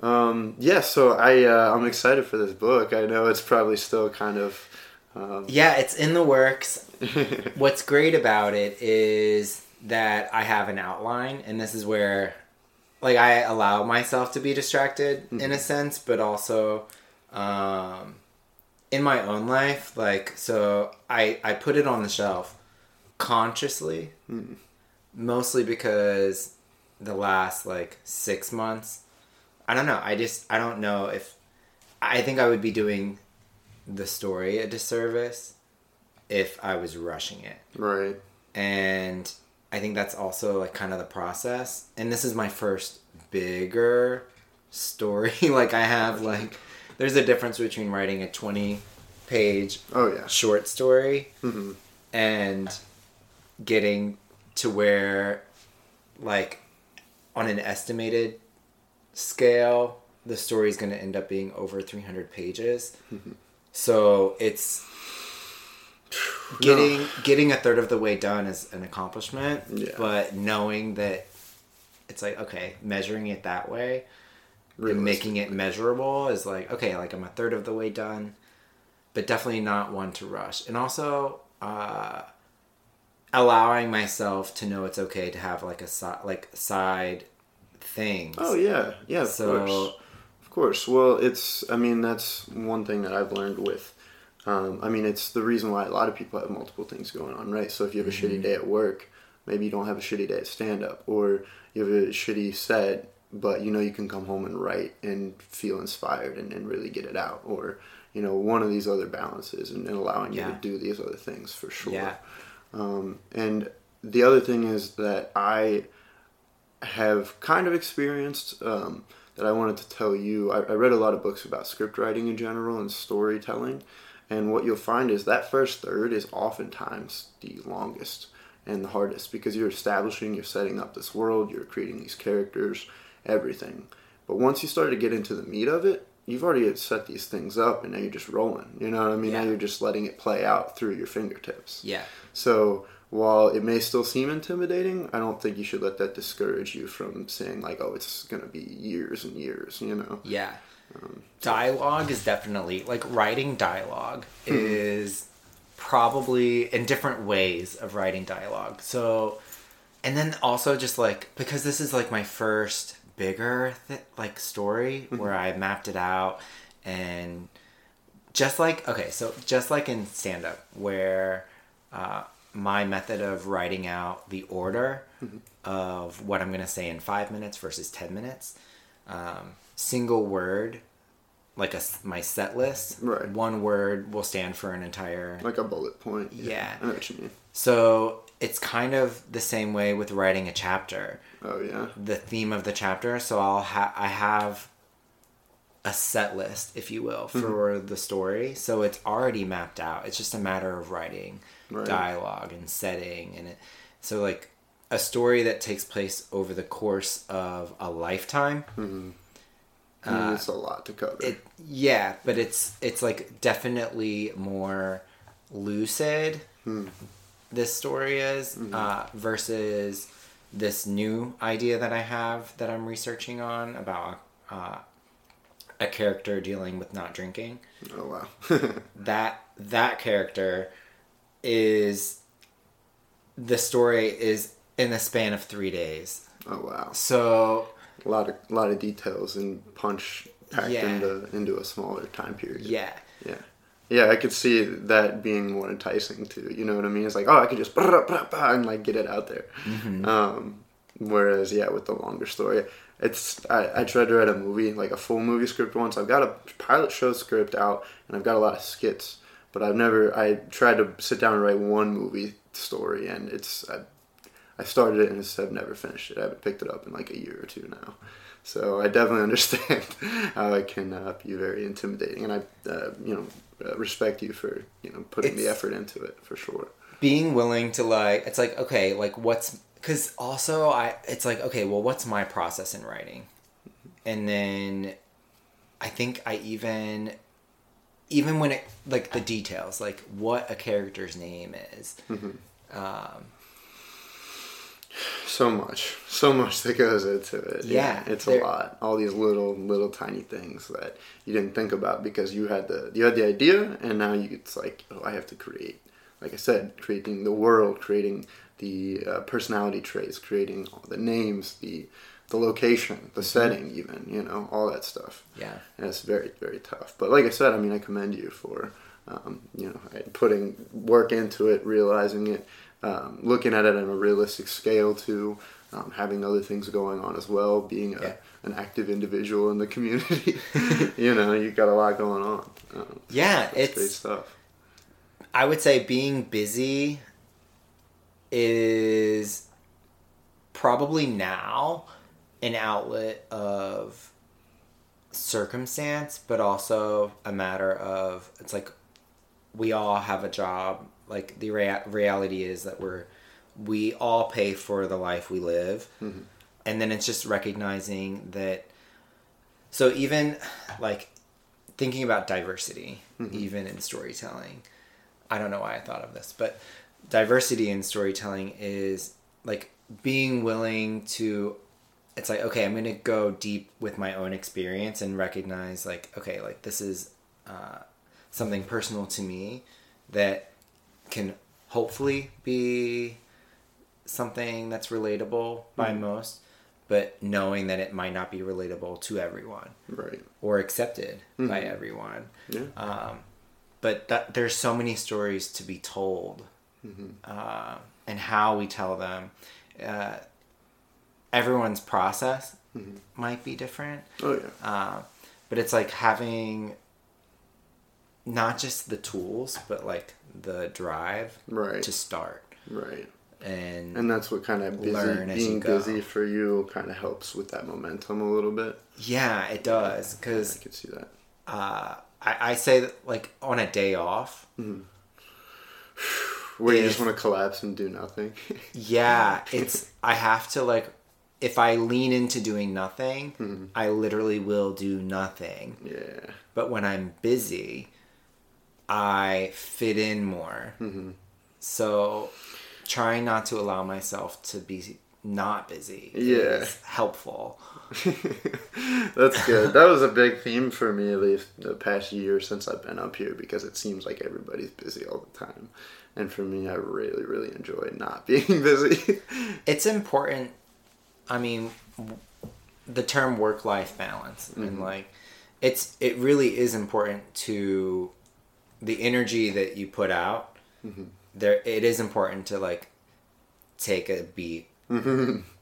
S1: Um, yeah, so I uh, I'm excited for this book. I know it's probably still kind of um,
S2: yeah it's in the works what's great about it is that I have an outline, and this is where, like, I allow myself to be distracted in a sense, but also, um, in my own life, like, so I I put it on the shelf consciously, mostly because the last like six months, I don't know. I just I don't know if I think I would be doing the story a disservice if I was rushing it
S1: right.
S2: and I think that's also like kind of the process. And this is my first bigger story. like I have like there's a difference between writing a 20 page
S1: Oh yeah.
S2: short story
S1: Mhm.
S2: and getting to where like on an estimated scale the story is going to end up being over 300 pages So it's getting getting a third of the way done is an accomplishment.
S1: Yeah.
S2: But knowing that it's like okay, measuring it that way and making it measurable is like okay, like I'm a third of the way done, but definitely not one to rush. And also uh allowing myself to know it's okay to have like a side like side things.
S1: Oh yeah, yeah, of
S2: So-
S1: course, of course. Well, it's. I mean, that's one thing that I've learned with. Um, I mean, it's the reason why a lot of people have multiple things going on, right? So if you have a shitty day at work, maybe you don't have a shitty day at stand up, or you have a shitty set, but you know you can come home and write and feel inspired and, and really get it out, or you know one of these other balances and, and allowing you to do these other things for sure.
S2: Yeah.
S1: Um, and the other thing is that I have kind of experienced um, that I wanted to tell you. I, I read a lot of books about script writing in general and storytelling, and what you'll find is that first third is oftentimes the longest and the hardest because you're establishing, you're setting up this world, you're creating these characters, everything. But once you start to get into the meat of it, you've already set these things up, and now you're just rolling. You know what I mean? Now you're just letting it play out through your fingertips.
S2: Yeah.
S1: So while it may still seem intimidating, I don't think you should let that discourage you from saying like, "Oh, it's gonna be years and years," you know.
S2: Yeah. Um, dialogue is definitely like writing dialogue hmm. is probably in different ways of writing dialogue. So, and then also just like because this is like my first bigger th- like story mm-hmm. where I mapped it out and just like okay, so just like in stand up where uh, my method of writing out the order of what I'm gonna say in five minutes versus ten minutes, um, single word, like a my set list.
S1: Right.
S2: One word will stand for an entire.
S1: Like a bullet point.
S2: Yeah.
S1: Know what you mean.
S2: So it's kind of the same way with writing a chapter.
S1: Oh yeah.
S2: The theme of the chapter. So I'll ha- I have a set list, if you will, for the story. So it's already mapped out. It's just a matter of writing
S1: Right.
S2: dialogue and setting and it. So like a story that takes place over the course of a lifetime.
S1: I mean, it's a lot to cover.
S2: Uh, It yeah, but it's it's like definitely more lucid. This story is uh, versus this new idea that I have that I'm researching on about uh, a character dealing with not drinking.
S1: oh wow.
S2: That that character is the story is in the span of three days.
S1: oh wow.
S2: So
S1: A lot of a lot of details and punch packed
S2: Yeah.
S1: into into a smaller time period.
S2: yeah,
S1: Yeah. Yeah, I could see that being more enticing too. You know what I mean? It's like, oh, I could just brah, brah, brah, and like get it out there. Um, whereas, yeah, with the longer story, it's I, I tried to write a movie, like a full movie script once. I've got a pilot show script out, and I've got a lot of skits, but I've never. I tried to sit down and write one movie story, and it's I, I started it and it's, I've never finished it. I haven't picked it up in like a year or two now. So I definitely understand how it can uh, be very intimidating, and I, uh, you know, uh, respect you for you know putting the effort into it for sure.
S2: being willing to like it's like okay like what's because also i it's like okay well what's my process in writing and then i think i even even when it like the details like what a character's name is um
S1: So much, so much that goes into it.
S2: Yeah,
S1: it's a lot. All these little, little tiny things that you didn't think about because you had the you had the idea, and now you it's like, oh, I have to create. Like I said, creating the world, creating the uh, personality traits, creating all the names, the the location, the setting, even you know, all that stuff.
S2: yeah.
S1: And it's very very tough. But like i said i mean i commend you for um, you know putting work into it realizing it um, looking at it on a realistic scale too um, having other things going on as well being a,
S2: Yeah.
S1: an active individual in the community you know you've got a lot going on. Um,
S2: yeah
S1: it's great
S2: it's
S1: stuff.
S2: I would say being busy is probably now an outlet of circumstance but also a matter of it's like we all have a job. Like the rea- reality is that we're we all pay for the life we live. Mm-hmm. And then it's just recognizing that so even like thinking about diversity, mm-hmm. even in storytelling. I don't know why I thought of this, but diversity in storytelling is like being willing to it's like okay i'm going to go deep with my own experience and recognize like okay like this is uh, something personal to me that can hopefully be something that's relatable by most but knowing that it might not be relatable to everyone
S1: Right.
S2: or accepted by everyone
S1: Yeah.
S2: um, but that there's so many stories to be told uh, and how we tell them uh, everyone's process might be different
S1: oh yeah.
S2: uh, but it's like having not just the tools but like the drive
S1: Right.
S2: to start
S1: right.
S2: and,
S1: And that's what kind of busy,
S2: Learn as you
S1: being
S2: go.
S1: busy for you kind of helps with that momentum a little bit.
S2: yeah it does Because
S1: I
S2: because
S1: can see that.
S2: uh, I, I say that like on a day off
S1: Where you just want to collapse and do nothing.
S2: Yeah, it's I have to like if I lean into doing nothing,
S1: Mm-hmm.
S2: I literally will do nothing.
S1: yeah.
S2: But when I'm busy, I fit in more.
S1: Mm-hmm.
S2: So trying not to allow myself to be not busy
S1: Yeah.
S2: helpful.
S1: That's good. That was a big theme for me, at least the past year since I've been up here, because it seems like everybody's busy all the time. And for me, I really, really enjoy not being busy.
S2: It's important. I mean, the term work life balance and mm-hmm. like it's it really is important to the energy that you put out. Mm-hmm. There, it is important to like take a beat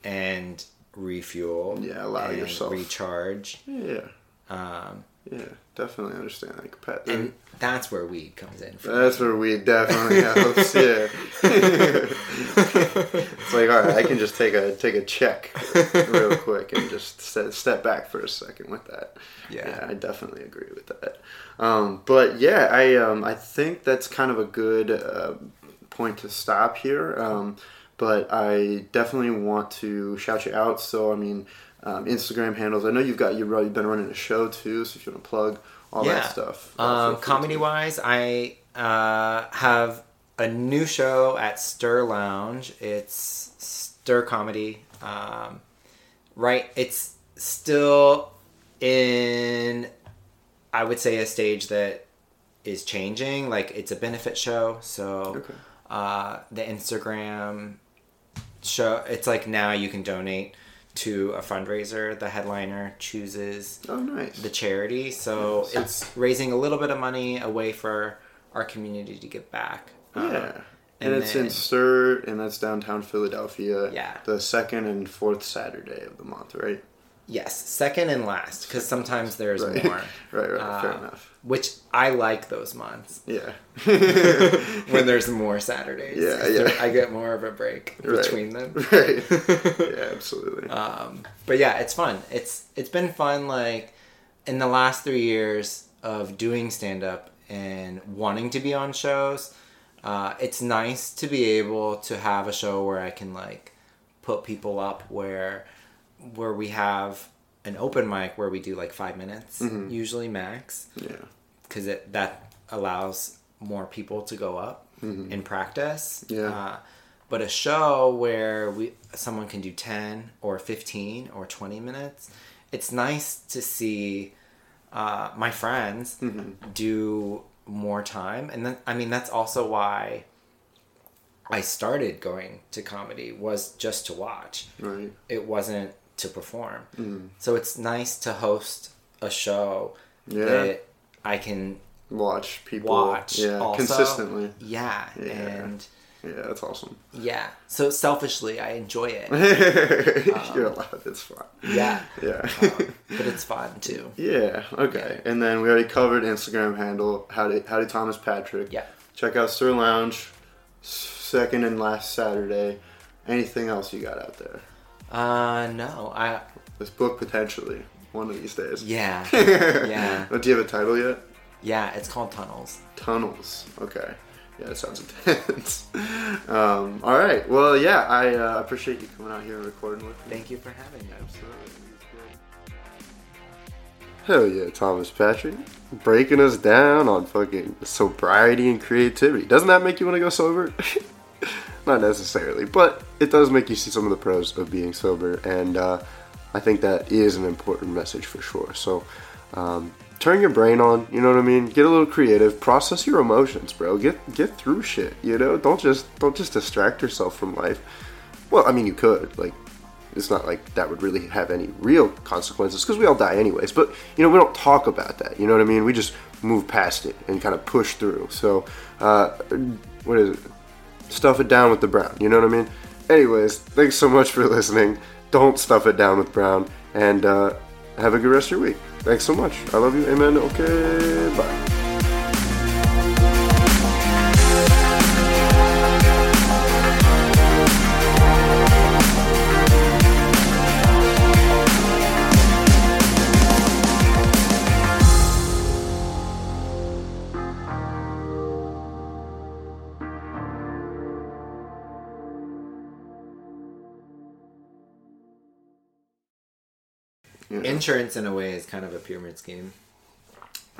S2: and refuel.
S1: Yeah, allow yourself.
S2: recharge.
S1: yeah,
S2: Um,
S1: yeah, definitely understand that. Pat,
S2: and that's where weed comes in. For
S1: That's where weed definitely helps. Yeah, it's like all right, I can just take a take a check real quick and just step, step back for a second with that.
S2: Yeah.
S1: I definitely agree with that. Um, but yeah, I um, I think that's kind of a good uh, point to stop here. Um, but I definitely want to shout you out. So I mean, um, Instagram handles. I know you've got you've been running a show too. So if you want to plug all that stuff, uh,
S2: Um, comedy wise, I uh, have a new show at Stir Lounge. It's Stir Comedy. Um, right, it's still in, I would say, a stage that is changing. Like it's a benefit show, so
S1: Okay.
S2: uh, the Instagram show. It's like now you can donate to a fundraiser. The headliner chooses
S1: Oh, nice.
S2: the charity. So
S1: Nice.
S2: it's raising a little bit of money away for our community to give back. Um,
S1: Yeah. And,
S2: and
S1: it's in
S2: then-
S1: Stir, and that's downtown Philadelphia.
S2: Yeah.
S1: The second and fourth Saturday of the month, right?
S2: Yes, second and last, because sometimes there's
S1: Right.
S2: more.
S1: right, right. Fair
S2: Uh,
S1: enough.
S2: Which I like those months
S1: Yeah.
S2: when there's more Saturdays.
S1: Yeah, yeah.
S2: I get more of a break
S1: Right.
S2: between them.
S1: right. Yeah, absolutely.
S2: um, but yeah, it's fun. It's it's been fun. Like in the last three years of doing stand up and wanting to be on shows, uh, it's nice to be able to have a show where I can like put people up where where we have an open mic where we do like five minutes usually max
S1: yeah.
S2: because it that allows more people to go up in practice.
S1: Yeah.
S2: Uh, but a show where we someone can do ten or fifteen or twenty minutes, it's nice to see uh, my friends do more time, and then I mean that's also why I started going to comedy was just to watch
S1: Right.
S2: it wasn't to perform.
S1: Mm-hmm.
S2: So it's nice to host a show
S1: Yeah.
S2: that I can
S1: Watch people.
S2: watch
S1: Yeah.
S2: also.
S1: Consistently.
S2: Yeah,
S1: Yeah.
S2: and
S1: Yeah, that's awesome.
S2: yeah. So selfishly, I enjoy it,
S1: You're allowed. It's fun.
S2: Yeah.
S1: Yeah.
S2: um, but it's fun too.
S1: Yeah. Okay. And then we already covered Instagram handle. Howdy, howdy, Thomas Patrick.
S2: Yeah.
S1: Check out Stir Lounge. Second and last Saturday. Anything else you got out there?
S2: Uh, no, I
S1: This book potentially one of these days.
S2: yeah, yeah,
S1: do you have a title yet?
S2: yeah. It's called Tunnels.
S1: Tunnels. Okay. Yeah, that sounds intense. um, all right. Well, yeah, I uh, appreciate you coming out here and recording with me.
S2: Thank you for having me.
S1: Absolutely. Hell yeah, Thomas Patrick. Breaking us down on fucking sobriety and creativity. Doesn't that make you want to go sober? Not necessarily, but it does make you see some of the pros of being sober, and uh, I think that is an important message for sure. So, um, turn your brain on, you know what I mean? Get a little creative, process your emotions, bro. Get get through shit, you know? Don't just don't just distract yourself from life. Well, I mean, you could, like, it's not like that would really have any real consequences because we all die anyways. But you know, we don't talk about that. You know what I mean? We just move past it and kind of push through. So, uh, what is it? Stuff it down with the brown. You know what I mean? Anyways, thanks so much for listening. Don't stuff it down with brown, and uh, have a good rest of your week. Thanks so much. I love you. Amen. Okay. Bye.
S2: Insurance, in a way, is kind of a pyramid scheme.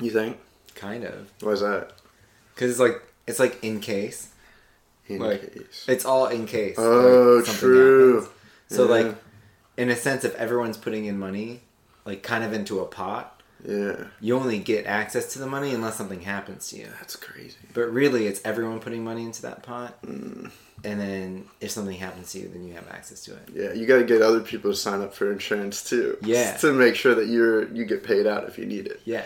S1: You think?
S2: Kind of,
S1: Why's that?
S2: because it's like it's like in case.
S1: In
S2: Like
S1: case.
S2: it's all in case.
S1: Oh,
S2: like,
S1: true.
S2: happens. So
S1: Yeah.
S2: like, in a sense, if everyone's putting in money, like kind of into a pot,
S1: Yeah.
S2: you only get access to the money unless something happens to you.
S1: That's crazy.
S2: But really, it's everyone putting money into that pot,
S1: Mm.
S2: And then if something happens to you, then you have access to it.
S1: Yeah, you got to get other people to sign up for insurance too.
S2: Yeah.
S1: To make sure that you're you get paid out if you need it.
S2: Yeah.